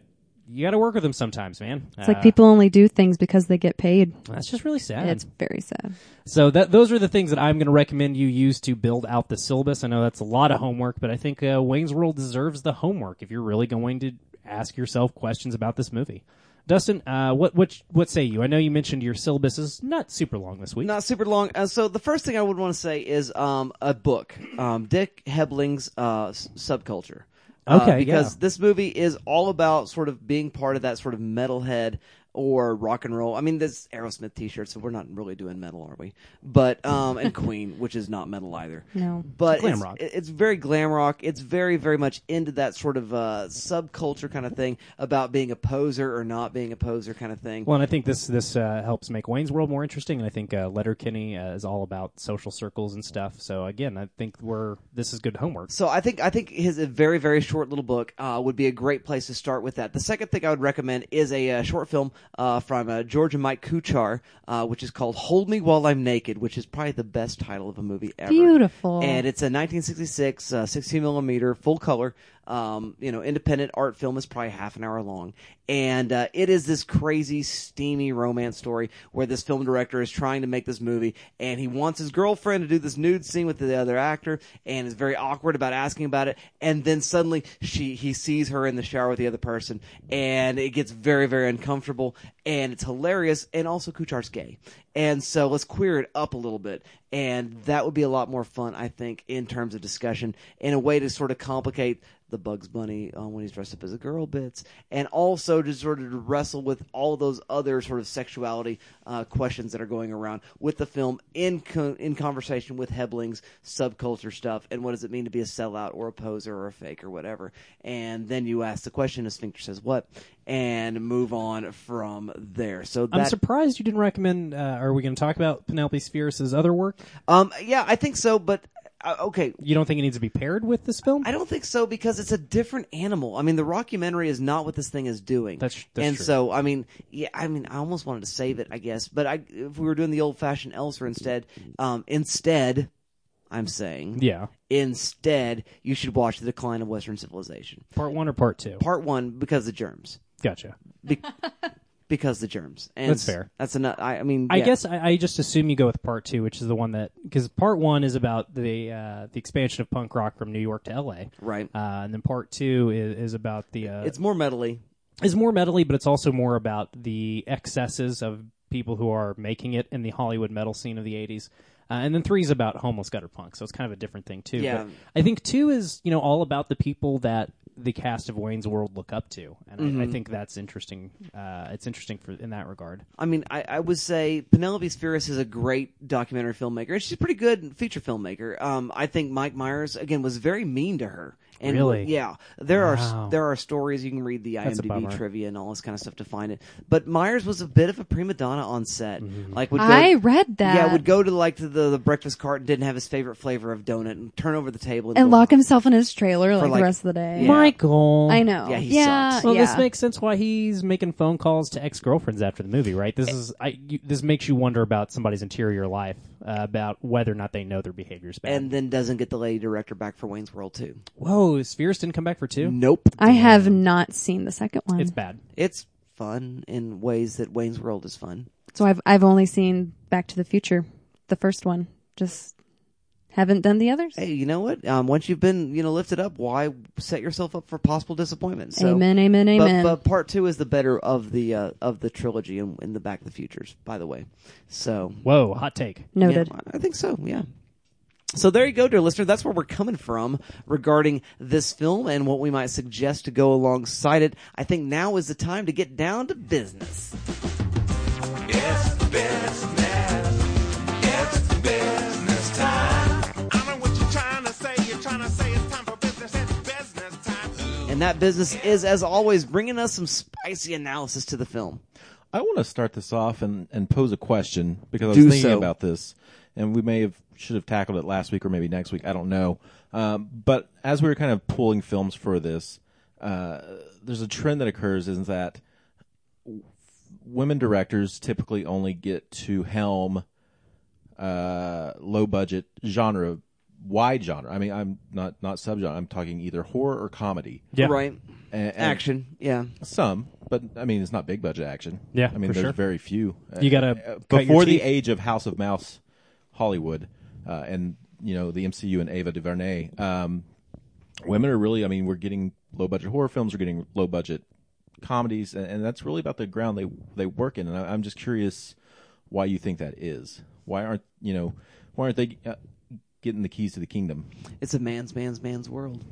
you gotta work with them sometimes, man. It's like people only do things because they get paid. That's just really sad. It's very sad. So that those are the things that I'm going to recommend you use to build out the syllabus. I know that's a lot of homework, but I think uh, Wayne's World deserves the homework if you're really going to ask yourself questions about this movie. Dustin, uh, what what what say you? I know you mentioned your syllabus is not super long this week. Not super long. Uh, so the first thing I would want to say is um, a book, um, Dick Hebdige's uh, Subculture. Uh, Okay, because yeah. this movie is all about sort of being part of that sort of metalhead or rock and roll. I mean, there's Aerosmith T-shirts, so we're not really doing metal, are we? But um, and Queen, which is not metal either. No. but Glam it's, rock. it's very glam rock. It's very, very much into that sort of uh, subculture kind of thing about being a poser or not being a poser kind of thing. Well, and I think this this uh, helps make Wayne's World more interesting, and I think uh, Letterkenny uh, is all about social circles and stuff. So again, I think we're this is good homework. So I think I think his a very very short little book uh, would be a great place to start with that. The second thing I would recommend is a uh, short film uh, from uh, George and Mike Kuchar, uh, which is called "Hold Me While I'm Naked," which is probably the best title of a movie ever. Beautiful. And it's a 1966 uh, 16 millimeter full color. Um, you know, independent art film is probably half an hour long, and uh, it is this crazy, steamy romance story where this film director is trying to make this movie, and he wants his girlfriend to do this nude scene with the other actor, and is very awkward about asking about it, and then suddenly she he sees her in the shower with the other person, and it gets very, very uncomfortable, and it's hilarious, and also Kuchar's gay, and so let's queer it up a little bit, and that would be a lot more fun, I think, in terms of discussion, in a way to sort of complicate the Bugs Bunny uh, when he's dressed up as a girl bits, and also to sort of wrestle with all those other sort of sexuality uh, questions that are going around with the film in co- in conversation with Hebdige's subculture stuff, and what does it mean to be a sellout or a poser or a fake or whatever. And then you ask the question, a sphincter says what, and move on from there. So I'm surprised you didn't recommend. Uh, are we going to talk about Penelope Spheeris' other work? um yeah, I think so, but uh, okay, You don't think it needs to be paired with this film? I don't think so because it's a different animal. I mean, the rockumentary is not what this thing is doing. That's- that's and true. so I mean, yeah, I mean, I almost wanted to save it, I guess, but I if we were doing the old fashioned Elser instead, um, instead, I'm saying, yeah. instead, you should watch the decline of Western civilization, Part one or part two? part one because the germs, Gotcha. Be- because the germs. And That's fair. That's enough. I, I mean, I yeah. guess I, I just assume you go with part two, which is the one that because part one is about the uh, the expansion of punk rock from New York to L.A. right. Uh, and then part two is, is about the uh, it's more metally. It's more metally, but it's also more about the excesses of people who are making it in the Hollywood metal scene of the '80s. Uh, and then three is about homeless gutter punk, so it's kind of a different thing too. Yeah. But I think two is you know all about the people that the cast of Wayne's World look up to, and I, I Mm-hmm. think that's interesting. Uh, it's interesting for in that regard. I mean, I, I would say Penelope Spheeris is a great documentary filmmaker. and She's a pretty good feature filmmaker. Um, I think Mike Myers again was very mean to her. And Really? Yeah. There Wow. are there are stories you can read the IMDb trivia and all this kind of stuff to find it. But Myers was a bit of a prima donna on set. Mm-hmm. Like would go, I read that. Yeah, would go to like to the, the breakfast cart and didn't have his favorite flavor of donut and turn over the table and, and lock himself in his trailer like, like- the rest of the day. Yeah. Michael, I know. Yeah, he yeah, sucks. Well, yeah. this makes sense why he's making phone calls to ex girlfriends after the movie, right? This is I. You, this makes you wonder about somebody's interior life, uh, about whether or not they know their behavior's bad. and then doesn't get the lady director back for Wayne's World too. whoa, Spheeris didn't come back for two. Nope. I have not seen the second one, It's bad. It's fun in ways that Wayne's World is fun. so I've I've only seen Back to the Future, the first one. Just haven't done the others. hey, you know what? Um, once you've been, you know, lifted up, why set yourself up for possible disappointment? So, amen, amen, But, amen. but part two is the better of the uh, of the trilogy in, in the Back to the Futures, by the way. So Whoa, hot take. Noted. yeah, I think so. Yeah. So there you go, dear listener. That's where we're coming from regarding this film and what we might suggest to go alongside it. I think now is the time to get down to business. It's business. It's business time. I know what you're trying to say. You're trying to say it's time for business. It's business time. And that business is, as always, bringing us some spicy analysis to the film. I want to start this off and, and pose a question because I was Do thinking so. about this, and we may have should have tackled it last week or maybe next week. I don't know. Um, but as we were kind of pulling films for this, uh, there's a trend that occurs is that women directors typically only get to helm uh, low budget genre, wide genre. I mean, I'm not not subgenre. I'm talking either horror or comedy. Yeah. Right. And, and Action. Yeah. some, but I mean, it's not big budget action. Yeah, I mean, for there's sure. very few. You gotta Uh, cut your before the age of House of Mouse, Hollywood, uh, and you know the MCU and Ava DuVernay. Um, women are really, I mean, we're getting low budget horror films, we're getting low budget comedies, and, and that's really about the ground they they work in. And I, I'm just curious why you think that is. Why aren't you know? Why aren't they uh, getting the keys to the kingdom? It's a man's man's man's world.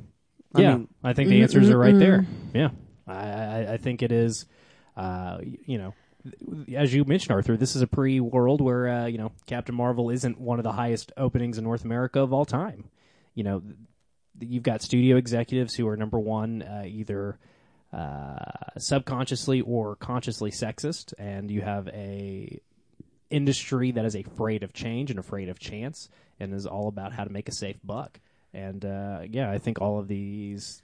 I yeah, mean, I think the answers are right there. Yeah, I, I, I think it is. Uh, you know, as you mentioned, Arthur, this is a pre-world where uh, you know Captain Marvel isn't one of the highest openings in North America of all time. You know, you've got studio executives who are number one, uh, either uh, subconsciously or consciously sexist, and you have a industry that is afraid of change and afraid of chance and is all about how to make a safe buck. And uh, yeah, I think all of these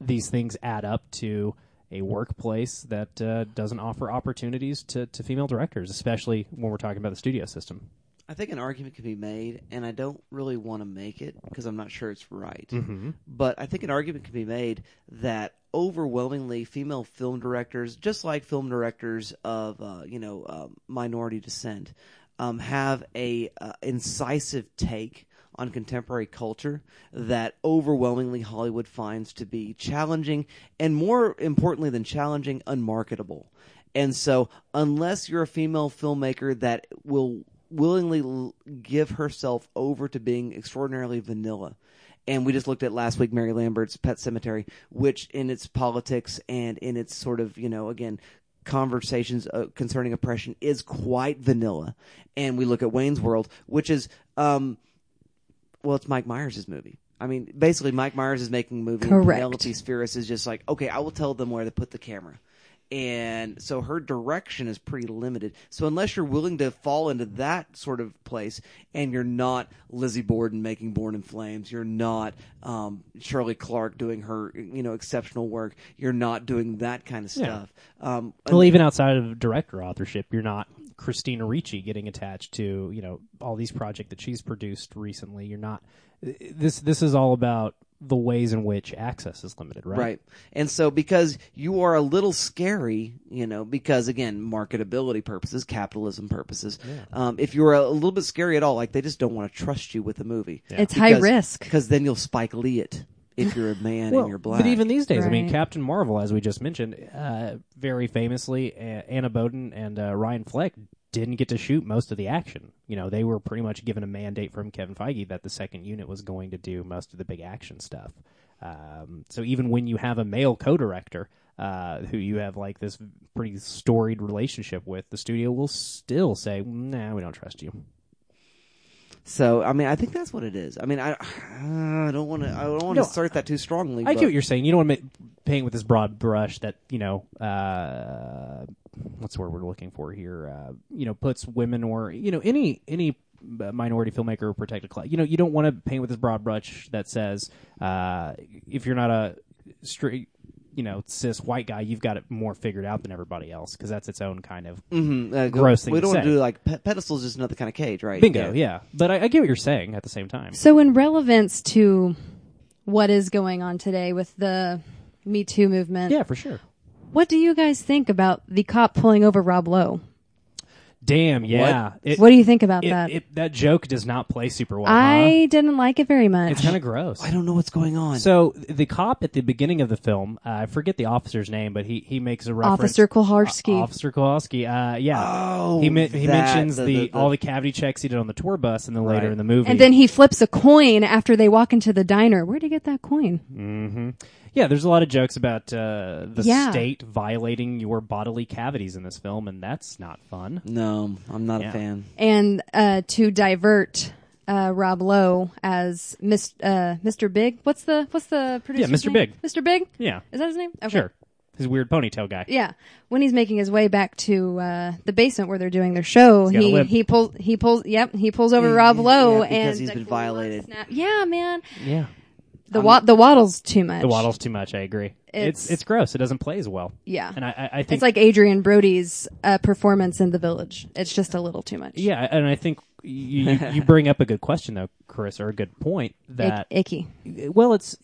these things add up to a workplace that uh, doesn't offer opportunities to, to female directors, especially when we're talking about the studio system. I think an argument can be made, and I don't really want to make it because I'm not sure it's right. But I think an argument can be made that overwhelmingly female film directors, just like film directors of uh, you know um, minority descent, um, have a uh, incisive take on contemporary culture that overwhelmingly Hollywood finds to be challenging, and more importantly than challenging, unmarketable. And so, unless you're a female filmmaker that will willingly give herself over to being extraordinarily vanilla, and we just looked at last week Mary Lambert's Pet Sematary, which in its politics and in its sort of, you know, again, conversations uh, concerning oppression is quite vanilla. And we look at Wayne's World, which is, um, well, it's Mike Myers' movie. I mean, basically, Mike Myers is making a movie. and Correct. Penelope Spheeris is just like, okay, I will tell them where to put the camera. And so her direction is pretty limited. So unless you're willing to fall into that sort of place, and you're not Lizzie Borden making Born in Flames, you're not um, Shirley Clarke doing her, you know, exceptional work. You're not doing that kind of Yeah. stuff. Um, Well, even outside of director authorship, you're not Christina Ricci getting attached to you know all these projects that she's produced recently. You're not. This this is all about the ways in which access is limited, right? Right. And so because you are a little scary, you know, because again, marketability purposes, capitalism purposes, um, if you're a, little bit scary at all, like they just don't want to trust you with a movie. It's high risk. Because then you'll Spike Lee it if you're a man Well, and you're black. But even these days, I mean, Captain Marvel, as we just mentioned, uh, very famously, uh, Anna Boden and uh, Ryan Fleck didn't get to shoot most of the action. You know, they were pretty much given a mandate from Kevin Feige that the second unit was going to do most of the big action stuff. Um, so even when you have a male co-director uh, who you have like this pretty storied relationship with, the studio will still say, "Nah, we don't trust you." So, I mean, I think that's what it is. I mean, I, I don't want to, I don't want No, to assert that too strongly. I but get what you're saying. You don't want to paint with this broad brush that you know, uh, what's the word we're looking for here? Uh, you know, puts women or you know any any minority filmmaker or protected class. You know, you don't want to paint with this broad brush that says uh, if you're not a straight, you know, cis white guy, you've got it more figured out than everybody else because that's its own kind of Mhm, uh, gross thing We don't want say. to do like pe- pedestals, just another kind of cage, right? bingo. Yeah, but I, I get what you're saying at the same time. So, in relevance to what is going on today with the Me Too movement, Yeah, for sure. what do you guys think about the cop pulling over Rob Lowe? Damn. Yeah. It- what do you think about it- that? it- that joke does not play super well. I huh? didn't like it very much. It's kind of gross. I don't know what's going on. So the cop at the beginning of the film, uh, I forget the officer's name, but he, he makes a reference. Officer Koharski. Uh, Officer Kowalski. Uh, yeah. Oh, he me- he that- mentions the- the, the- the- all the cavity checks he did on the tour bus, and then later in the movie. and then he flips a coin after they walk into the diner. Where'd he get that coin? Yeah, there's a lot of jokes about uh, the Yeah. state violating your bodily cavities in this film, and that's not fun. no, I'm not Yeah. a fan. And uh, to divert uh, Rob Lowe as Mis- uh, Mr. Big. What's the what's the producer's Mr. name? Big. Mr. Big. Yeah, Is that his name? Okay. sure. His weird ponytail guy. Yeah, when he's making his way back to uh, the basement where they're doing their show, He's got a he limp. he pulls he pulls yep he pulls over Yeah, Rob Lowe yeah, because and he's the been violated. snap- Yeah, man, Yeah. The wa- the waddle's too much. The waddle's too much. I agree. It's It's- it's, gross. It doesn't play as well. Yeah. and I I, I think It's like Adrien Brody's uh, performance in The Village. It's just a little too much. Yeah, and I think you, you- you bring up a good question though, Chris, or a good point that Ick- icky. well, it's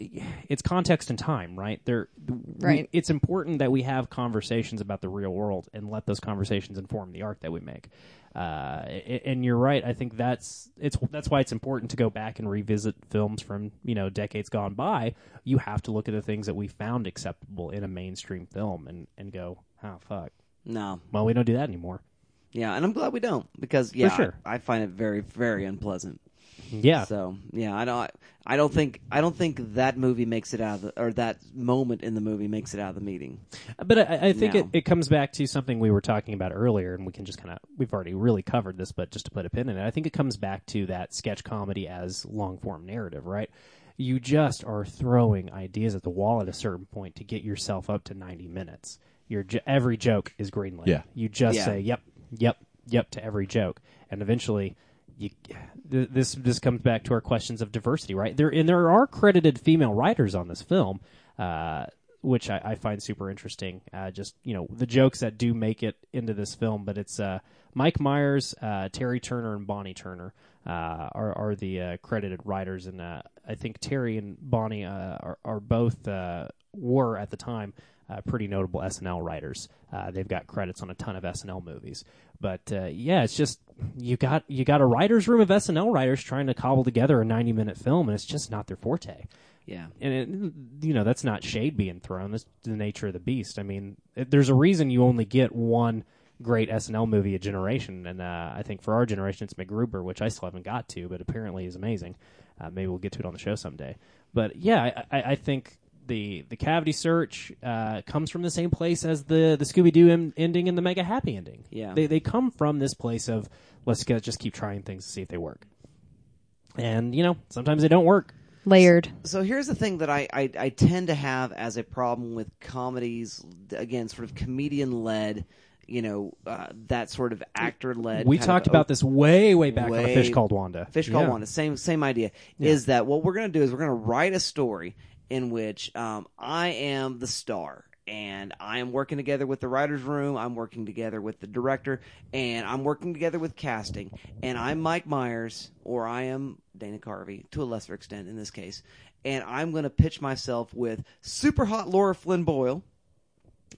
it's context and time, right? There, we- Right. it's important that we have conversations about the real world and let those conversations inform the art that we make. Uh, and you're right. I think that's it's that's why it's important to go back and revisit films from you know decades gone by. You have to look at the things that we found acceptable in a mainstream film and and go, oh fuck, No. well we don't do that anymore. Yeah, and I'm glad we don't because yeah, sure. I, I find it very very unpleasant. Yeah, So yeah, I don't. I don't think. I don't think that movie makes it out of the, or that moment in the movie makes it out of the meeting. But I, I think No. it, it comes back to something we were talking about earlier, and we can just kind of we've already really covered this, but just to put a pin in it, I think it comes back to that sketch comedy as long form narrative, right? You just are throwing ideas at the wall at a certain point to get yourself up to ninety minutes. Your every joke is greenlit. Yeah. you just Yeah. say yep, yep, yep to every joke, and eventually. You, this this comes back to our questions of diversity, right? There and there are credited female writers on this film, uh, which I, I find super interesting. Uh, just you know the jokes that do make it into this film, but it's uh, Mike Myers, uh, Terry Turner, and Bonnie Turner uh, are are the uh, credited writers, and I think Terry and Bonnie are, are both were at the time uh, pretty notable SNL writers. Uh, they've got credits on a ton of SNL movies, but uh, yeah, it's just you got you got a writers' room of SNL writers trying to cobble together a ninety minute film, and it's just not their forte Yeah. and it, you know that's not shade being thrown. That's the nature of the beast. I mean, it, there's a reason you only get one great SNL movie a generation, and uh, I think for our generation it's MacGruber, which I still haven't got to, but apparently is amazing. Uh, maybe we'll get to it on the show someday. But yeah, I, I, I think the the cavity search uh, comes from the same place as the the Scooby Doo em- ending and the Mega Happy ending. Yeah. they they come from this place of let's get, just keep trying things to see if they work. And you know sometimes they don't work. Layered. So here's the thing that I, I, I tend to have as a problem with comedies, again, sort of comedian led, you know, uh, that sort of actor led. We talked about this way, way back on a fish called Wanda. Fish Called Yeah. Wanda. Same same idea. Is that what we're going to do? Is we're going to write a story in which um, I am the star. And I am working together with the writers' room. I'm working together with the director, and I'm working together with casting. And I'm Mike Myers, or I am Dana Carvey to a lesser extent in this case. And I'm going to pitch myself with super hot Laura Flynn Boyle,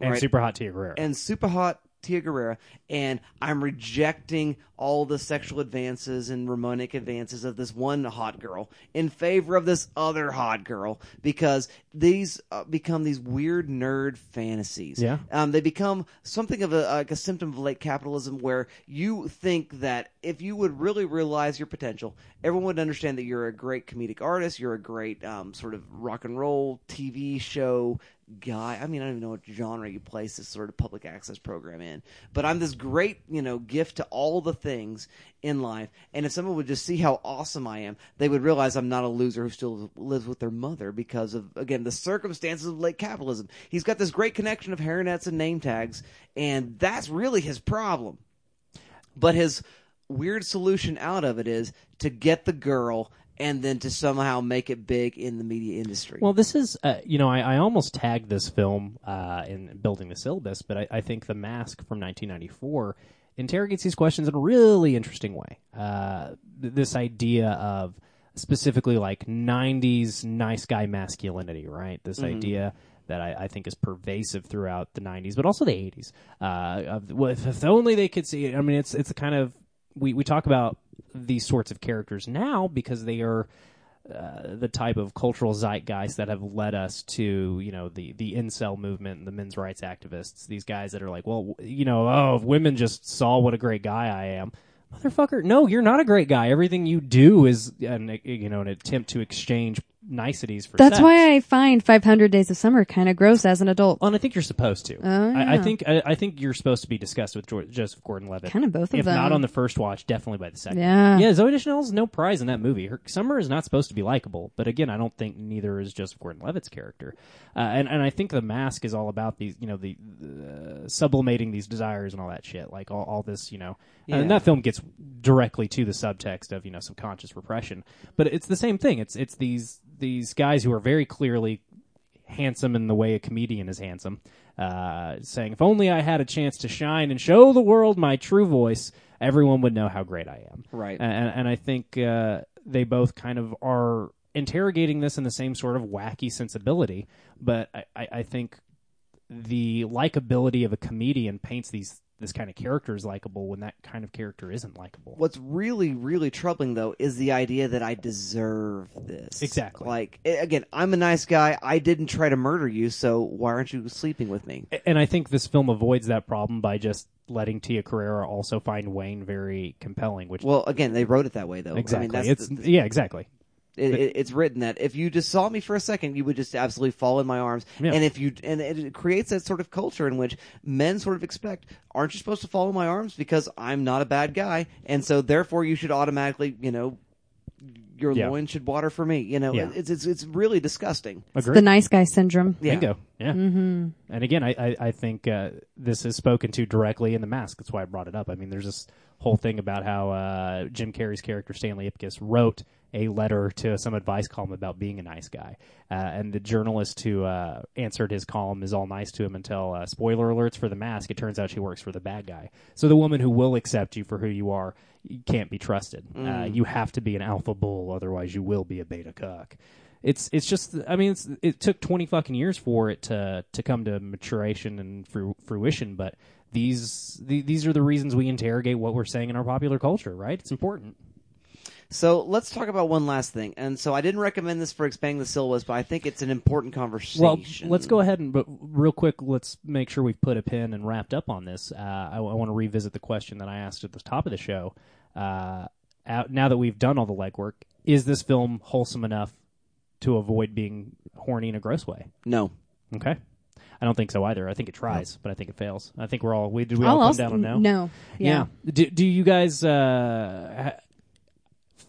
and right. super hot Tia Carrere. and super hot Tia Carrere, and I'm rejecting all the sexual advances and romantic advances of this one hot girl in favor of this other hot girl because these uh, become these weird nerd fantasies. Yeah. um, they become something of a like a symptom of late capitalism where you think that if you would really realize your potential, everyone would understand that you're a great comedic artist, you're a great um, sort of rock and roll TV show guy. I mean, I don't even know what genre you place this sort of public access program in, but I'm this great, you know, gift to all the things in life. And if someone would just see how awesome I am, they would realize I'm not a loser who still lives with their mother because of, again, the circumstances of late capitalism. He's got this great connection of hairnets and name tags, and that's really his problem. But his weird solution out of it is to get the girl and then to somehow make it big in the media industry. Well, this is, uh, you know, I, I almost tagged this film uh, in building the syllabus, but I, I think The Mask from 1994 interrogates these questions in a really interesting way. Uh, th- this idea of specifically like 90s nice guy masculinity, right? This idea that I, I think is pervasive throughout the 90s, but also the 80s. Uh, of, well, if, if only they could see it. I mean, it's it's a kind of we, we talk about these sorts of characters now because they are uh, the type of cultural zeitgeist that have led us to you know the the incel movement and the men's rights activists. These guys that are like, well, you know, oh, if women just saw what a great guy I am. Motherfucker, no, you're not a great guy. Everything you do is an you know an attempt to exchange niceties for That's sex. why I find 500 Days of Summer kind of gross as an adult. Well, and I think you're supposed to. Oh, I, I think I, I think you're supposed to be discussed with George, Joseph Gordon-Levitt. Kind of both of if them. not on the first watch, definitely by the second. Yeah. yeah. Zooey Deschanel's no prize in that movie. Her Summer is not supposed to be likable, but again, I don't think neither is Joseph Gordon-Levitt's character. Uh, and and I think the mask is all about these, you know, the uh, sublimating these desires and all that shit, like all, all this, you know. Yeah. And that film gets directly to the subtext of you know subconscious repression, but it's the same thing. It's it's these these guys who are very clearly handsome in the way a comedian is handsome. uh, saying, "If only I had a chance to shine and show the world my true voice, everyone would know how great I am." Right. And, and I think uh, they both kind of are interrogating this in the same sort of wacky sensibility, but I, I, I think the likability of a comedian paints these this kind of character is likable when that kind of character isn't likable. What's really, really troubling though is the idea that I deserve this. Exactly. Like again, I'm a nice guy. I didn't try to murder you, so why aren't you sleeping with me? And I think this film avoids that problem by just letting Tia Carrere also find Wayne very compelling, which Well, again, they wrote it that way though. exactly I mean, that's it's the- the- yeah exactly it, it, it's written that if you just saw me for a second, you would just absolutely fall in my arms. Yeah. And if you and it creates that sort of culture in which men sort of expect, aren't you supposed to fall in my arms because I'm not a bad guy, and so therefore you should automatically, you know, your Yeah. loin should water for me. You know, Yeah. it's it's it's really disgusting. agree. The nice guy syndrome. Yeah. Bingo. Yeah. Mm-hmm. And again, I, I, I think uh, this is spoken to directly in The Mask. That's why I brought it up. I mean, there's this whole thing about how uh, Jim Carrey's character, Stanley Ipkiss, wrote a letter to some advice column about being a nice guy. Uh, and the journalist who uh, answered his column is all nice to him until, uh, spoiler alerts for The Mask, it turns out she works for the bad guy. So the woman who will accept you for who you are you can't be trusted. Uh, you have to be an alpha bull, otherwise you will be a beta cuck it's it's just I mean it's, it took twenty fucking years for it to to come to maturation and fru- fruition, but these the, these are the reasons we interrogate what we're saying in our popular culture, right? It's important. So let's talk about one last thing. And so I didn't recommend this for expanding the syllabus, but I think it's an important conversation. Well, let's go ahead and but real quick, let's make sure we've put a pin and wrapped up on this. Uh, I, want to revisit the question that I asked at the top of the show. Uh, out, now that we've done all the legwork, is this film wholesome enough to avoid being horny in a gross way? No. Okay. I don't think so either. I think it tries, but I think it fails. I think we're all we did we I'll all come also- down on no. No. Yeah. Do do you guys uh, ha-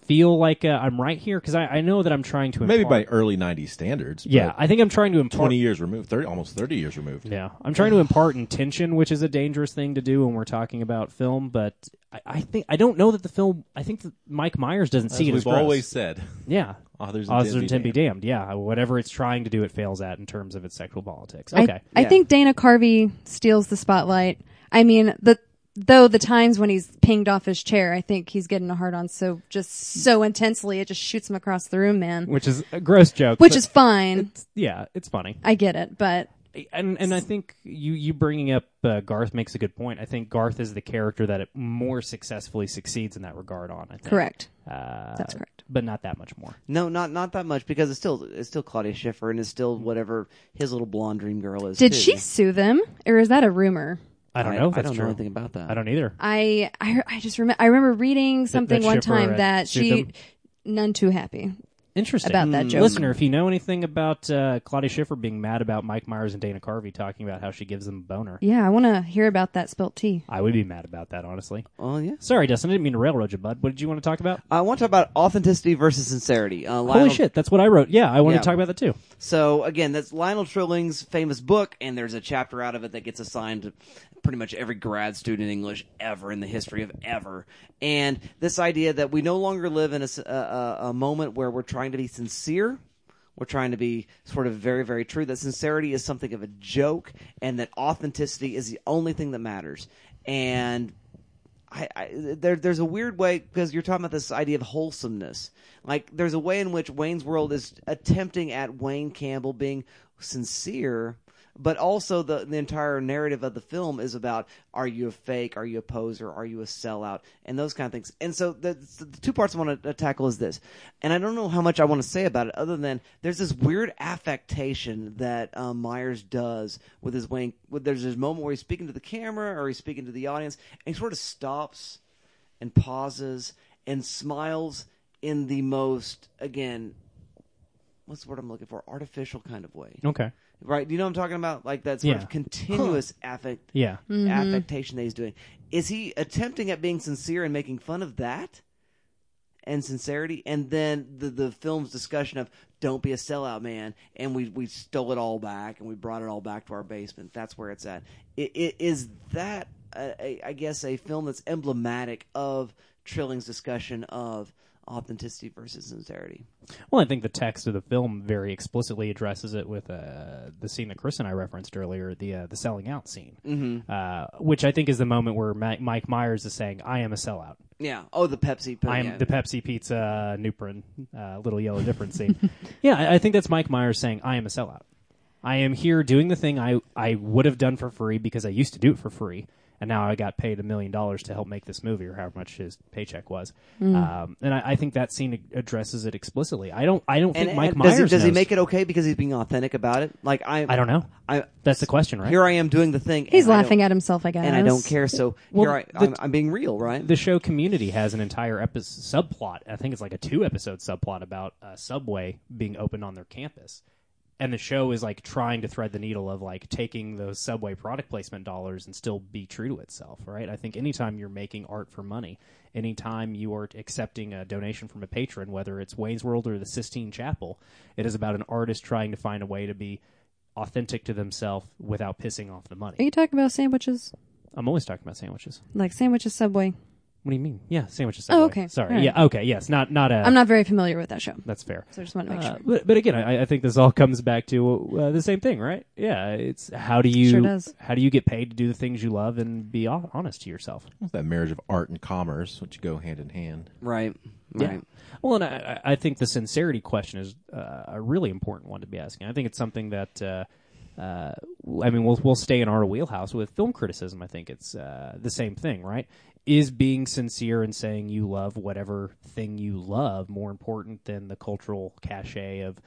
feel like uh, I'm right here? Because I, I know that I'm trying to Maybe by early '90s standards. yeah. I think I'm trying to impart. 20 years removed, 30, almost 30 years removed. Yeah, I'm trying to impart intention, which is a dangerous thing to do when we're talking about film. But I, I think I don't know that the film. I think that Mike Myers doesn't As see it as we've gross. always said, Yeah. authors Others intend intent be be damned. Yeah, whatever it's trying to do, it fails at in terms of its sexual politics. I- Okay, I, Yeah. think Dana Carvey steals the spotlight. I mean, the though the times when he's pinged off his chair, I think he's getting a hard on so just so intensely it just shoots him across the room, man. which is a gross joke. Which is fine. it's, yeah, it's funny. I get it, but and and I think you you bringing up uh, Garth makes a good point. I think Garth is the character that it more successfully succeeds in that regard. On I think correct. Uh, That's correct. but not that much more. No, not not that much because it's still it's still Claudia Schiffer and it's still whatever his little blonde dream girl is. Did too. she sue them, or is that a rumor? I don't I, know. If I don't true. know anything about that. I don't either. I I, I just remember I remember reading something that one time that she them? none too happy. Interesting About that joke. Listener, if you know anything about uh, Claudia Schiffer being mad about Mike Myers and Dana Carvey talking about how she gives them a boner, Yeah, I want to hear about that spilt tea. I would be mad about that. Honestly. Oh yeah. Sorry, Dustin. I didn't mean to railroad you, bud. What did you want to talk about? I want to talk about authenticity versus sincerity. Uh, Holy shit, that's what I wrote. Yeah, I wanted Yeah. to talk about that too. So again, that's Lionel Trilling's famous book, and there's a chapter out of it that gets assigned to pretty much every grad student in English ever in the history of ever. And this idea that we no longer live in a moment where we're trying to be sincere. We're trying to be sort of very, very true. That sincerity is something of a joke, and that authenticity is the only thing that matters. And I, I there there's a weird way because you're talking about this idea of wholesomeness. Like there's a way in which Wayne's World is attempting at Wayne Campbell being sincere, but also the the entire narrative of the film is about are you a fake, are you a poser, are you a sellout, and those kind of things. And so the, the two parts I want to tackle is this, and I don't know how much I want to say about it other than there's this weird affectation that um, Myers does with his. With, there's this moment where he's speaking to the camera or he's speaking to the audience, and he sort of stops and pauses and smiles in the most again what's the word I'm looking for artificial kind of way Okay. Right? You know what I'm talking about? Like that sort Yeah. of continuous affect Yeah. Mm-hmm. affectation that he's doing. Is he attempting at being sincere and making fun of that and sincerity? And then the the film's discussion of don't be a sellout man and we we stole it all back and we brought it all back to our basement. That's where it's at. It, it is that a, a, I guess a film that's emblematic of Trilling's discussion of authenticity versus sincerity. Well, I think the text of the film very explicitly addresses it with uh, the scene that Chris and I referenced earlier, the uh, the selling out scene, mm-hmm. uh, which I think is the moment where Ma- Mike Myers is saying, "I am a sellout. Yeah. Oh, the Pepsi. Pizza. I am yeah. the Pepsi Pizza Nuprin, uh, little yellow difference scene." yeah, I, I think that's Mike Myers saying, "I am a sellout. I am here doing the thing I I would have done for free because I used to do it for free." And now I got paid a million dollars to help make this movie, or however much his paycheck was. Um, and I, I think that scene addresses it explicitly. I don't. I don't think And, Mike and does, Myers he, does he make it okay because he's being authentic about it? Like I, I don't know. I That's the question, right? here I am doing the thing. He's and laughing at himself, I guess. and I don't care. So Well, here I, the- I'm, I'm being real, right? the show Community has an entire episode subplot. I think it's like a two episode subplot about a subway being opened on their campus. And the show is like trying to thread the needle of like taking those subway product placement dollars and still be true to itself, right? I think anytime you're making art for money, anytime you are accepting a donation from a patron, whether it's Wayne's World or the Sistine Chapel, it is about an artist trying to find a way to be authentic to themselves without pissing off the money. Are you talking about sandwiches? I'm always talking about sandwiches. Like sandwiches Subway? What do you mean? Yeah, sandwiches. Oh, okay. Sorry. All right. Yeah. Okay. Yes. Not not a. I'm not very familiar with that show, That's fair. so I just want to make Uh, sure. but, but again, I, I think this all comes back to uh, the same thing, right? Yeah, it's how do you Sure does. how do you get paid to do the things you love and be honest to yourself? It's that marriage of art and commerce, which go hand in hand. right. Yeah. Right. Well, and I, I I think the sincerity question is uh, a really important one to be asking. I think it's something that. Uh, uh, I mean, we'll we'll stay in our wheelhouse with film criticism. I think it's uh, the same thing, right? Is being sincere and saying you love whatever thing you love more important than the cultural cachet of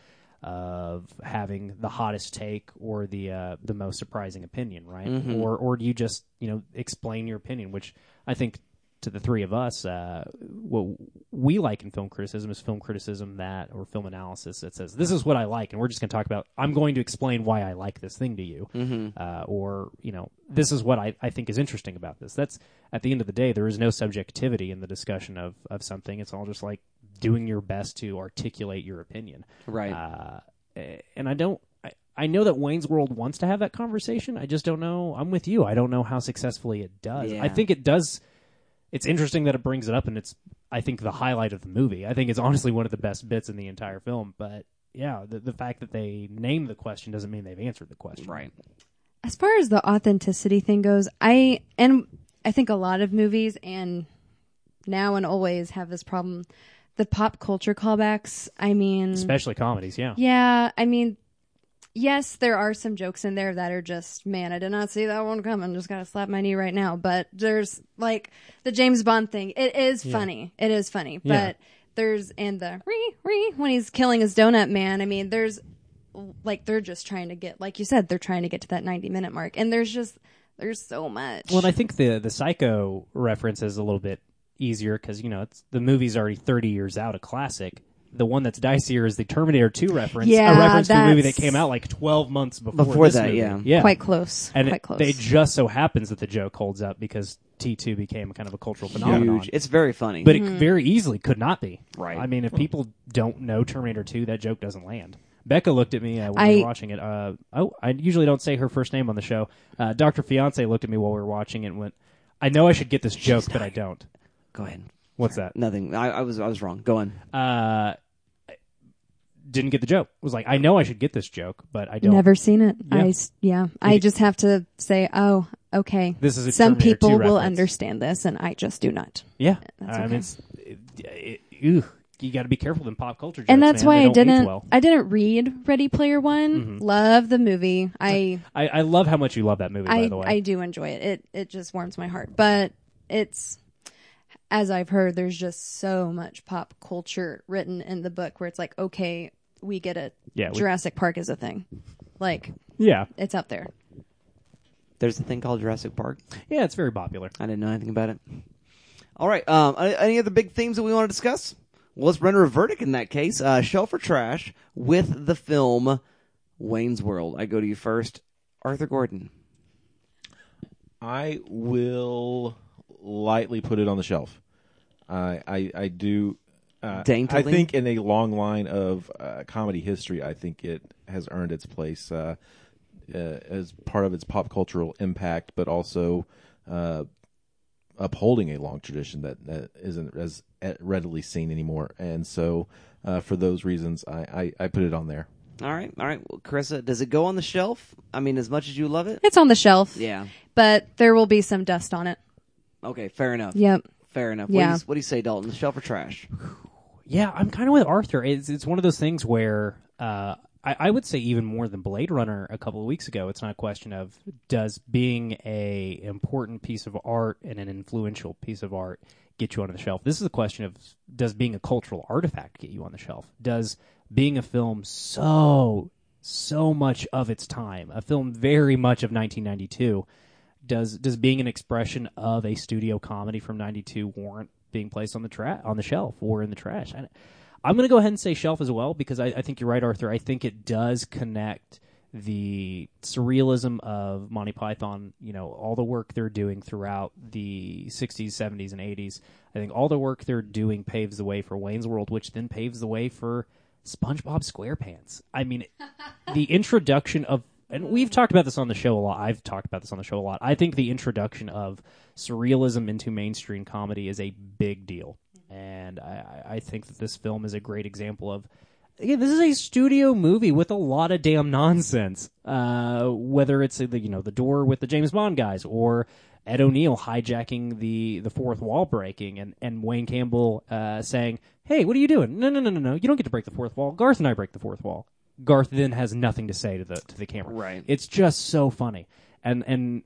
of having the hottest take or the uh, the most surprising opinion, right? Or or do you just you know explain your opinion, which I think to the three of us, uh, what we like in film criticism is film criticism that, or film analysis that says, this is what I like, and we're just going to talk about, I'm going to explain why I like this thing to you. Uh, or, you know, this is what I, I think is interesting about this. That's, at the end of the day, there is no subjectivity in the discussion of, of something. It's all just like doing your best to articulate your opinion. Right. Uh, and I don't, I, I know that Wayne's World wants to have that conversation. I just don't know. I'm with you. I don't know how successfully it does. Yeah. I think it does. It's interesting that it brings it up, and it's I think the highlight of the movie. I think it's honestly one of the best bits in the entire film. But yeah, the the fact that they name the question doesn't mean they've answered the question. Right. As far as the authenticity thing goes, I and I think a lot of movies and now and always have this problem. The pop culture callbacks. I mean, Especially comedies. Yeah. yeah. I mean, yes, there are some jokes in there that are just, man, I did not see that one coming. Just gotta slap my knee right now. But there's like the James Bond thing. It is funny. It is funny. But Yeah. there's and the re re when he's killing his donut man. I mean, there's like they're just trying to get, like you said, they're trying to get to that 90 minute mark, and there's just there's so much. Well, and I think the the Psycho reference is a little bit easier because you know it's the movie's already 30 years out, a classic. The one that's dicier is the Terminator 2 reference, Yeah, a reference to a movie that came out like 12 months before, Before this that, movie. yeah. yeah, quite close, and quite it, close. they just so happens that the joke holds up because T2 became kind of a cultural phenomenon. Huge. It's very funny. But it very easily could not be. Right. I mean, if people don't know Terminator 2, that joke doesn't land. Becca looked at me uh, when I- we were watching it. Uh, oh, I usually don't say her first name on the show. Uh, Dr. Fiance looked at me while we were watching it and went, I know I should get this joke, but I don't. Go ahead. What's that? Nothing. I, I was I was wrong. Go on. Uh, didn't get the joke. Was like, I know I should get this joke, but I don't. Never seen it. Yeah. I s- yeah. I just have to say, oh, okay. This is a Some Terminator 2 people will reference. understand this, and I just do not. Yeah. That's I okay. mean, it's, it, it, ew, you got to be careful in pop culture jokes, and that's man. why I don't age didn't. well. I didn't read Ready Player One. Love the movie. I I, I love how much you love that movie, by I the way. I do enjoy it. It it just warms my heart. But it's as I've heard, there's just so much pop culture written in the book where it's like, okay, we get it. Yeah, we- Jurassic Park is a thing. Like yeah. it's up there. There's a thing called Jurassic Park. Yeah, it's very popular. I didn't know anything about it. All right. Um, any any other big themes that we want to discuss? Well, let's render a verdict in that case. Uh, Shelf or Trash with the film Wayne's World. I go to you first, Arthur Gordon. I will lightly put it on the shelf. I I, I do. Uh, I think in a long line of uh, comedy history, I think it has earned its place uh, uh, as part of its pop cultural impact, but also uh, upholding a long tradition that, that isn't as uh, readily seen anymore. And so, uh, for those reasons, I, I, I put it on there. All right, all right. Well, Carissa, does it go on the shelf? I mean, as much as you love it. It's on the shelf. Yeah. But there will be some dust on it. Okay, fair enough. Yep. Fair enough. Yeah. What, do you, what do you say, Dalton? The shelf or trash? Yeah, I'm kind of with Arthur. It's it's one of those things where uh, I, I would say even more than Blade Runner a couple of weeks ago. It's not a question of does being a important piece of art and an influential piece of art get you on the shelf. This is a question of does being a cultural artifact get you on the shelf? Does being a film so so much of its time, a film very much of 1992, does does being an expression of a studio comedy from 92 warrant being placed on the tra- on the shelf or in the trash? I, i'm going to go ahead and say shelf as well because I, I think you're right arthur. I think it does connect the surrealism of monty python you know all the work they're doing throughout the 60s 70s and 80s i think all the work they're doing paves the way for wayne's world which then paves the way for spongebob squarepants. I mean the introduction of and we've talked about this on the show a lot. I've talked about this on the show a lot. I think the introduction of surrealism into mainstream comedy is a big deal, and I, I think that this film is a great example of. Again, this is a studio movie with a lot of damn nonsense. Uh, whether it's uh, the you know the door with the James Bond guys or Ed O'Neill hijacking the the fourth wall breaking and and Wayne Campbell uh, saying, "Hey, what are you doing? No, no, no, no, no! You don't get to break the fourth wall. Garth and I break the fourth wall." Garth then has nothing to say to the to the camera. Right. It's just so funny, and and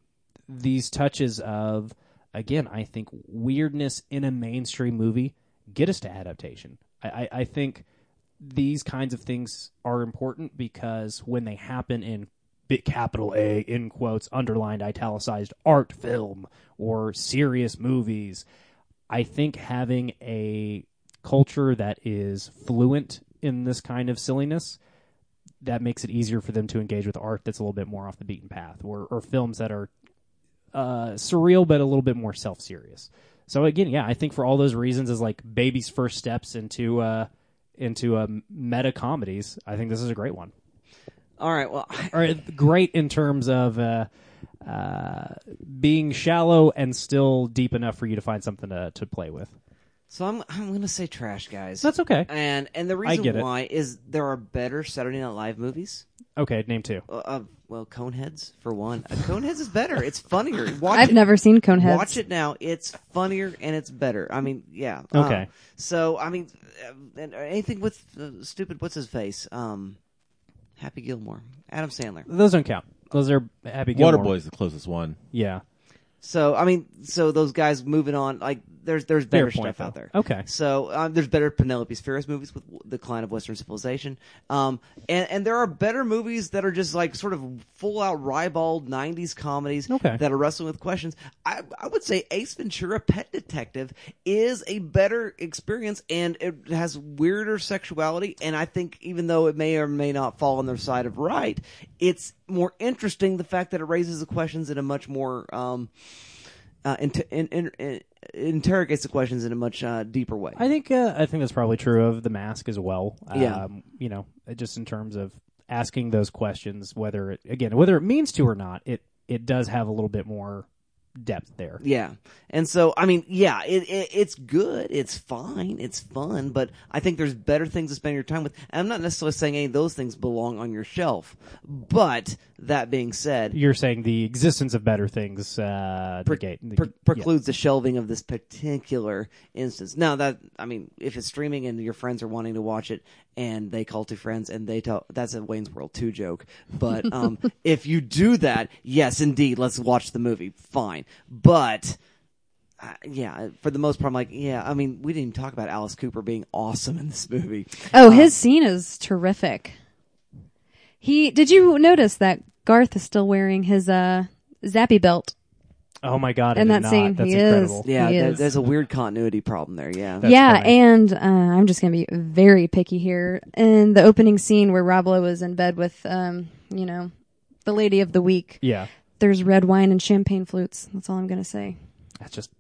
these touches of again, I think weirdness in a mainstream movie get us to adaptation. I, I, I think these kinds of things are important because when they happen in big capital A in quotes underlined italicized art film or serious movies, I think having a culture that is fluent in this kind of silliness that makes it easier for them to engage with art that's a little bit more off the beaten path or, or films that are uh, surreal but a little bit more self-serious so again yeah i think for all those reasons as like baby's first steps into uh into uh, meta comedies i think this is a great one All right. Well, or great in terms of uh, uh, being shallow and still deep enough for you to find something to, to play with so I'm I'm gonna say trash, guys. that's okay and and the I reason get it. why is there are better Saturday Night Live movies. okay name two Uh, uh, well, Coneheads for one. Uh, Coneheads is better. It's funnier. Watch I've it. never seen Coneheads. Watch it now. It's funnier and it's better. I mean, yeah. Uh, Okay. so I mean, uh, and anything with uh, stupid. What's his face? Um, Happy Gilmore, Adam Sandler. those don't count those are happy Gilmore. Waterboy's the closest one. yeah So I mean, so those guys moving on, like there's there's better point, stuff out there. Okay. So um, there's better Penelope Spheeris movies with the decline of Western civilization, um, and and there are better movies that are just like sort of full out ribald '90s comedies Okay. that are wrestling with questions. I I would say Ace Ventura: Pet Detective is a better experience, and it has weirder sexuality. And I think even though it may or may not fall on their side of right, it's more interesting the fact that it raises the questions in a much more um, uh, inter- in, in, in, interrogates the questions in a much uh, deeper way. I think uh, I think that's probably true of the mask as well. Yeah. Um, you know, just in terms of asking those questions, whether it again whether it means to or not, it it does have a little bit more depth there. Yeah, and so I mean, yeah, it, it it's good, it's fine, it's fun, but I think there's better things to spend your time with. And I'm not necessarily saying any of those things belong on your shelf, but that being said, You're saying the existence of better things uh, negate pre- yeah. precludes the shelving of this particular instance. Now that I mean, if it's streaming and your friends are wanting to watch it and they call two friends and they tell that's a Wayne's World two joke. But um, if you do that, yes, indeed, let's watch the movie. Fine, but. Uh, yeah, for the most part, I'm like, yeah. I mean, we didn't even talk about Alice Cooper being awesome in this movie. Oh, his scene is terrific. He did you notice that Garth is still wearing his uh zappy belt? Oh my god! I In did that not. scene, That's he incredible. is. Yeah, He there, is. there's a weird continuity problem there. Yeah, That's yeah, funny. and uh, I'm just gonna be very picky here. In the opening scene where Rob Lowe is in bed with, um, you know, the lady of the week, Yeah, there's red wine and champagne flutes. That's all I'm gonna say. that's just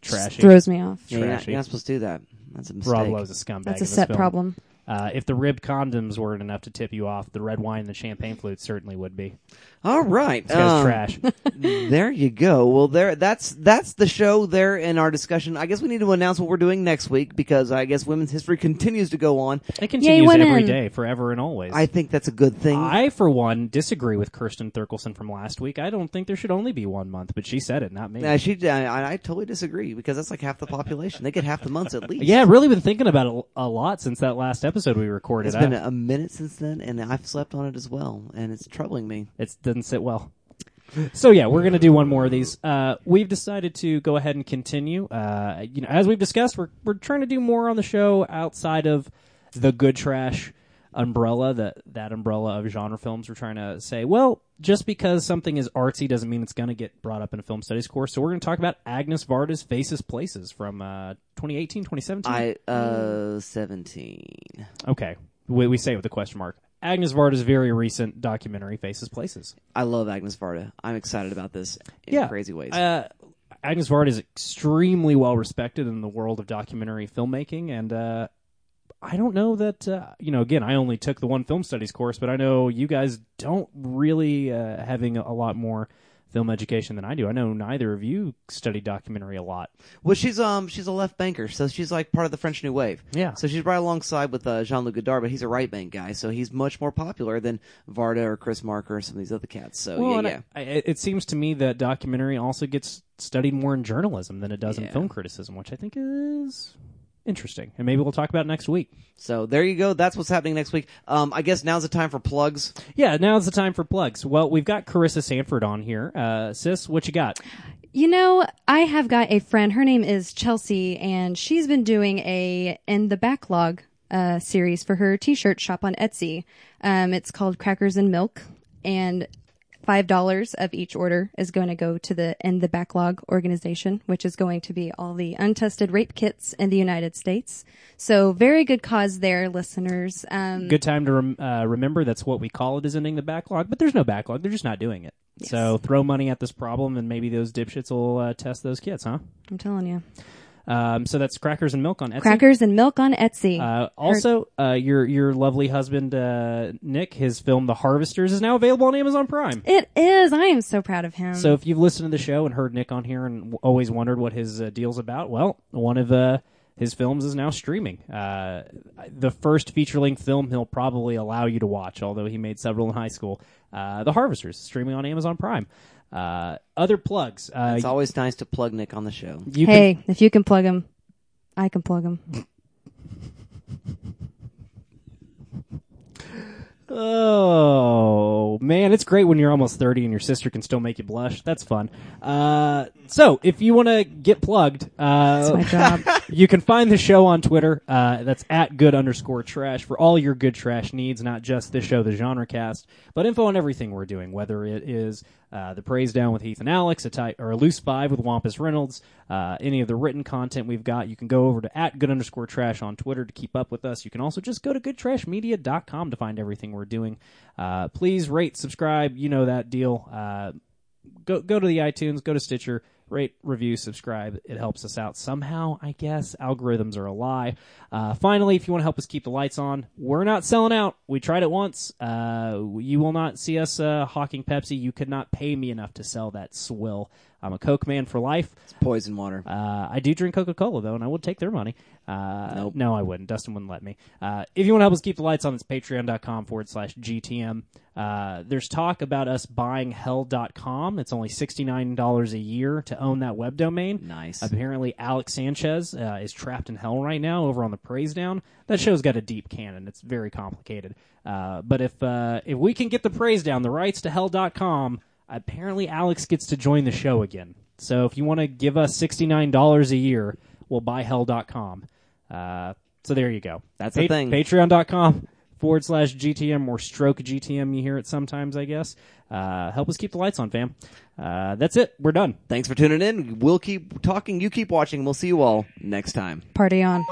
Just trashy. throws me off. yeah you're, not, Trashy. you're not supposed to do that. That's a mistake. Rob Lowe's a scumbag. That's a in this set film. problem. Uh, if the rib condoms weren't enough to tip you off, the red wine and the champagne flute certainly would be. All right. This guy's um, trash. there you go. Well, there. That's that's the show. There in our discussion. I guess we need to announce what we're doing next week because I guess women's history continues to go on. It continues women. every day, forever and always. I think that's a good thing. I, for one, disagree with Kirsten Thurkelson from last week. I don't think there should only be one month, but she said it, not me. Uh, she, I, I totally disagree because that's like half the population. They get half the months at least. yeah, I've really been thinking about it a lot since that last episode we recorded. It's been a minute since then, and I've slept on it as well, and it's troubling me. it doesn't sit well. So yeah, we're gonna do one more of these. Uh, we've decided to go ahead and continue. Uh, you know, as we've discussed, we're we're trying to do more on the show outside of the good trash umbrella that that umbrella of genre films. We're trying to say, well, just because something is artsy doesn't mean it's gonna get brought up in a film studies course. So we're gonna talk about Agnes Varda's Faces Places from uh, 2018, 2017. I uh seventeen. okay, we, we say it with a question mark. Agnes Varda's very recent documentary Faces Places. I love Agnes Varda. I'm excited about this in crazy ways. Uh, Agnes Varda is extremely well respected in the world of documentary filmmaking, and uh, I don't know that uh, you know. Again, I only took the one film studies course, but I know you guys don't really uh, having a lot more film education than I do. I know neither of you study documentary a lot. Well, she's um she's a left banker, so she's like part of the French New Wave. Yeah. So she's right alongside with uh, Jean Luc Godard, but he's a right bank guy, so he's much more popular than Varda or Chris Marker or some of these other cats. So Well, yeah, yeah. I, I, it seems to me that documentary also gets studied more in journalism than it does in film criticism, which I think is interesting. And maybe we'll talk about next week. So there you go. That's what's happening next week. Um, I guess now's the time for plugs. Yeah, now's the time for plugs. Well, we've got Carissa Sanford on here. Uh, sis, what you got? You know, I have got a friend. Her name is Chelsea, and she's been doing a in the backlog uh, series for her T-shirt shop on Etsy. Um, it's called Crackers and Milk, and five dollars of each order is going to go to the End the Backlog organization, which is going to be all the untested rape kits in the United States. So very good cause there, listeners. Um, Good time to rem- uh, remember that's what we call it is ending the backlog, but there's no backlog. They're just not doing it. So throw money at this problem, and maybe those dipshits will uh, test those kits, huh? I'm telling you, Um, so that's crackers and milk on Etsy. Crackers and Milk on Etsy. Uh, also, uh, your your lovely husband uh, Nick, his film The Harvesters is now available on Amazon Prime. it is. I am so proud of him. So if you've listened to the show and heard Nick on here and w- always wondered what his uh, deal's about, well, one of uh, his films is now streaming. Uh, the first feature length film he'll probably allow you to watch, although he made several in high school. Uh, the Harvesters streaming on Amazon Prime. Uh, other plugs. Uh, It's always nice to plug Nick on the show. you can- hey, if you can plug him, I can plug him. Oh man, it's great when you're almost thirty and your sister can still make you blush. That's fun. Uh, so if you want to get plugged, uh, That's my job. you can find the show on Twitter. Uh, that's at good underscore trash for all your good trash needs, not just this show, the genre cast, but info on everything we're doing, whether it is uh, the praise down with Heath and Alex, a tight or a loose five with Wampus Reynolds, uh, any of the written content we've got. You can go over to at good underscore trash on Twitter to keep up with us. You can also just go to goodtrashmedia.com to find everything we're doing. Uh, please rate, subscribe. You know that deal. Uh, go go to the iTunes, go to Stitcher, rate, review, subscribe. It helps us out somehow, I guess. Algorithms are a lie. Uh, finally, if you want to help us keep the lights on, we're not selling out. We tried it once. Uh, you will not see us uh, hawking Pepsi. You could not pay me enough to sell that swill. I'm a Coke man for life. It's poison water. Uh, I do drink Coca Cola though, and I would take their money. Uh, Nope. No, I wouldn't. Dustin wouldn't let me. Uh, if you want to help us keep the lights on, it's patreon.com forward slash GTM. Uh, there's talk about us buying hell.com. It's only $69 a year to own that web domain. Nice. Apparently, Alex Sanchez uh, is trapped in hell right now over on the Praise Down. That show's got a deep canon. It's very complicated. Uh, but if uh, if we can get the Praise Down, the rights to hell.com, apparently Alex gets to join the show again. So if you want to give us $69 a year, we'll buy hell.com. Uh, so there you go. That's the thing. Patreon.com forward slash GTM or stroke GTM. You hear it sometimes, I guess. Uh, help us keep the lights on, fam. Uh, that's it. We're done. Thanks for tuning in. We'll keep talking. You keep watching. We'll see you all next time. Party on.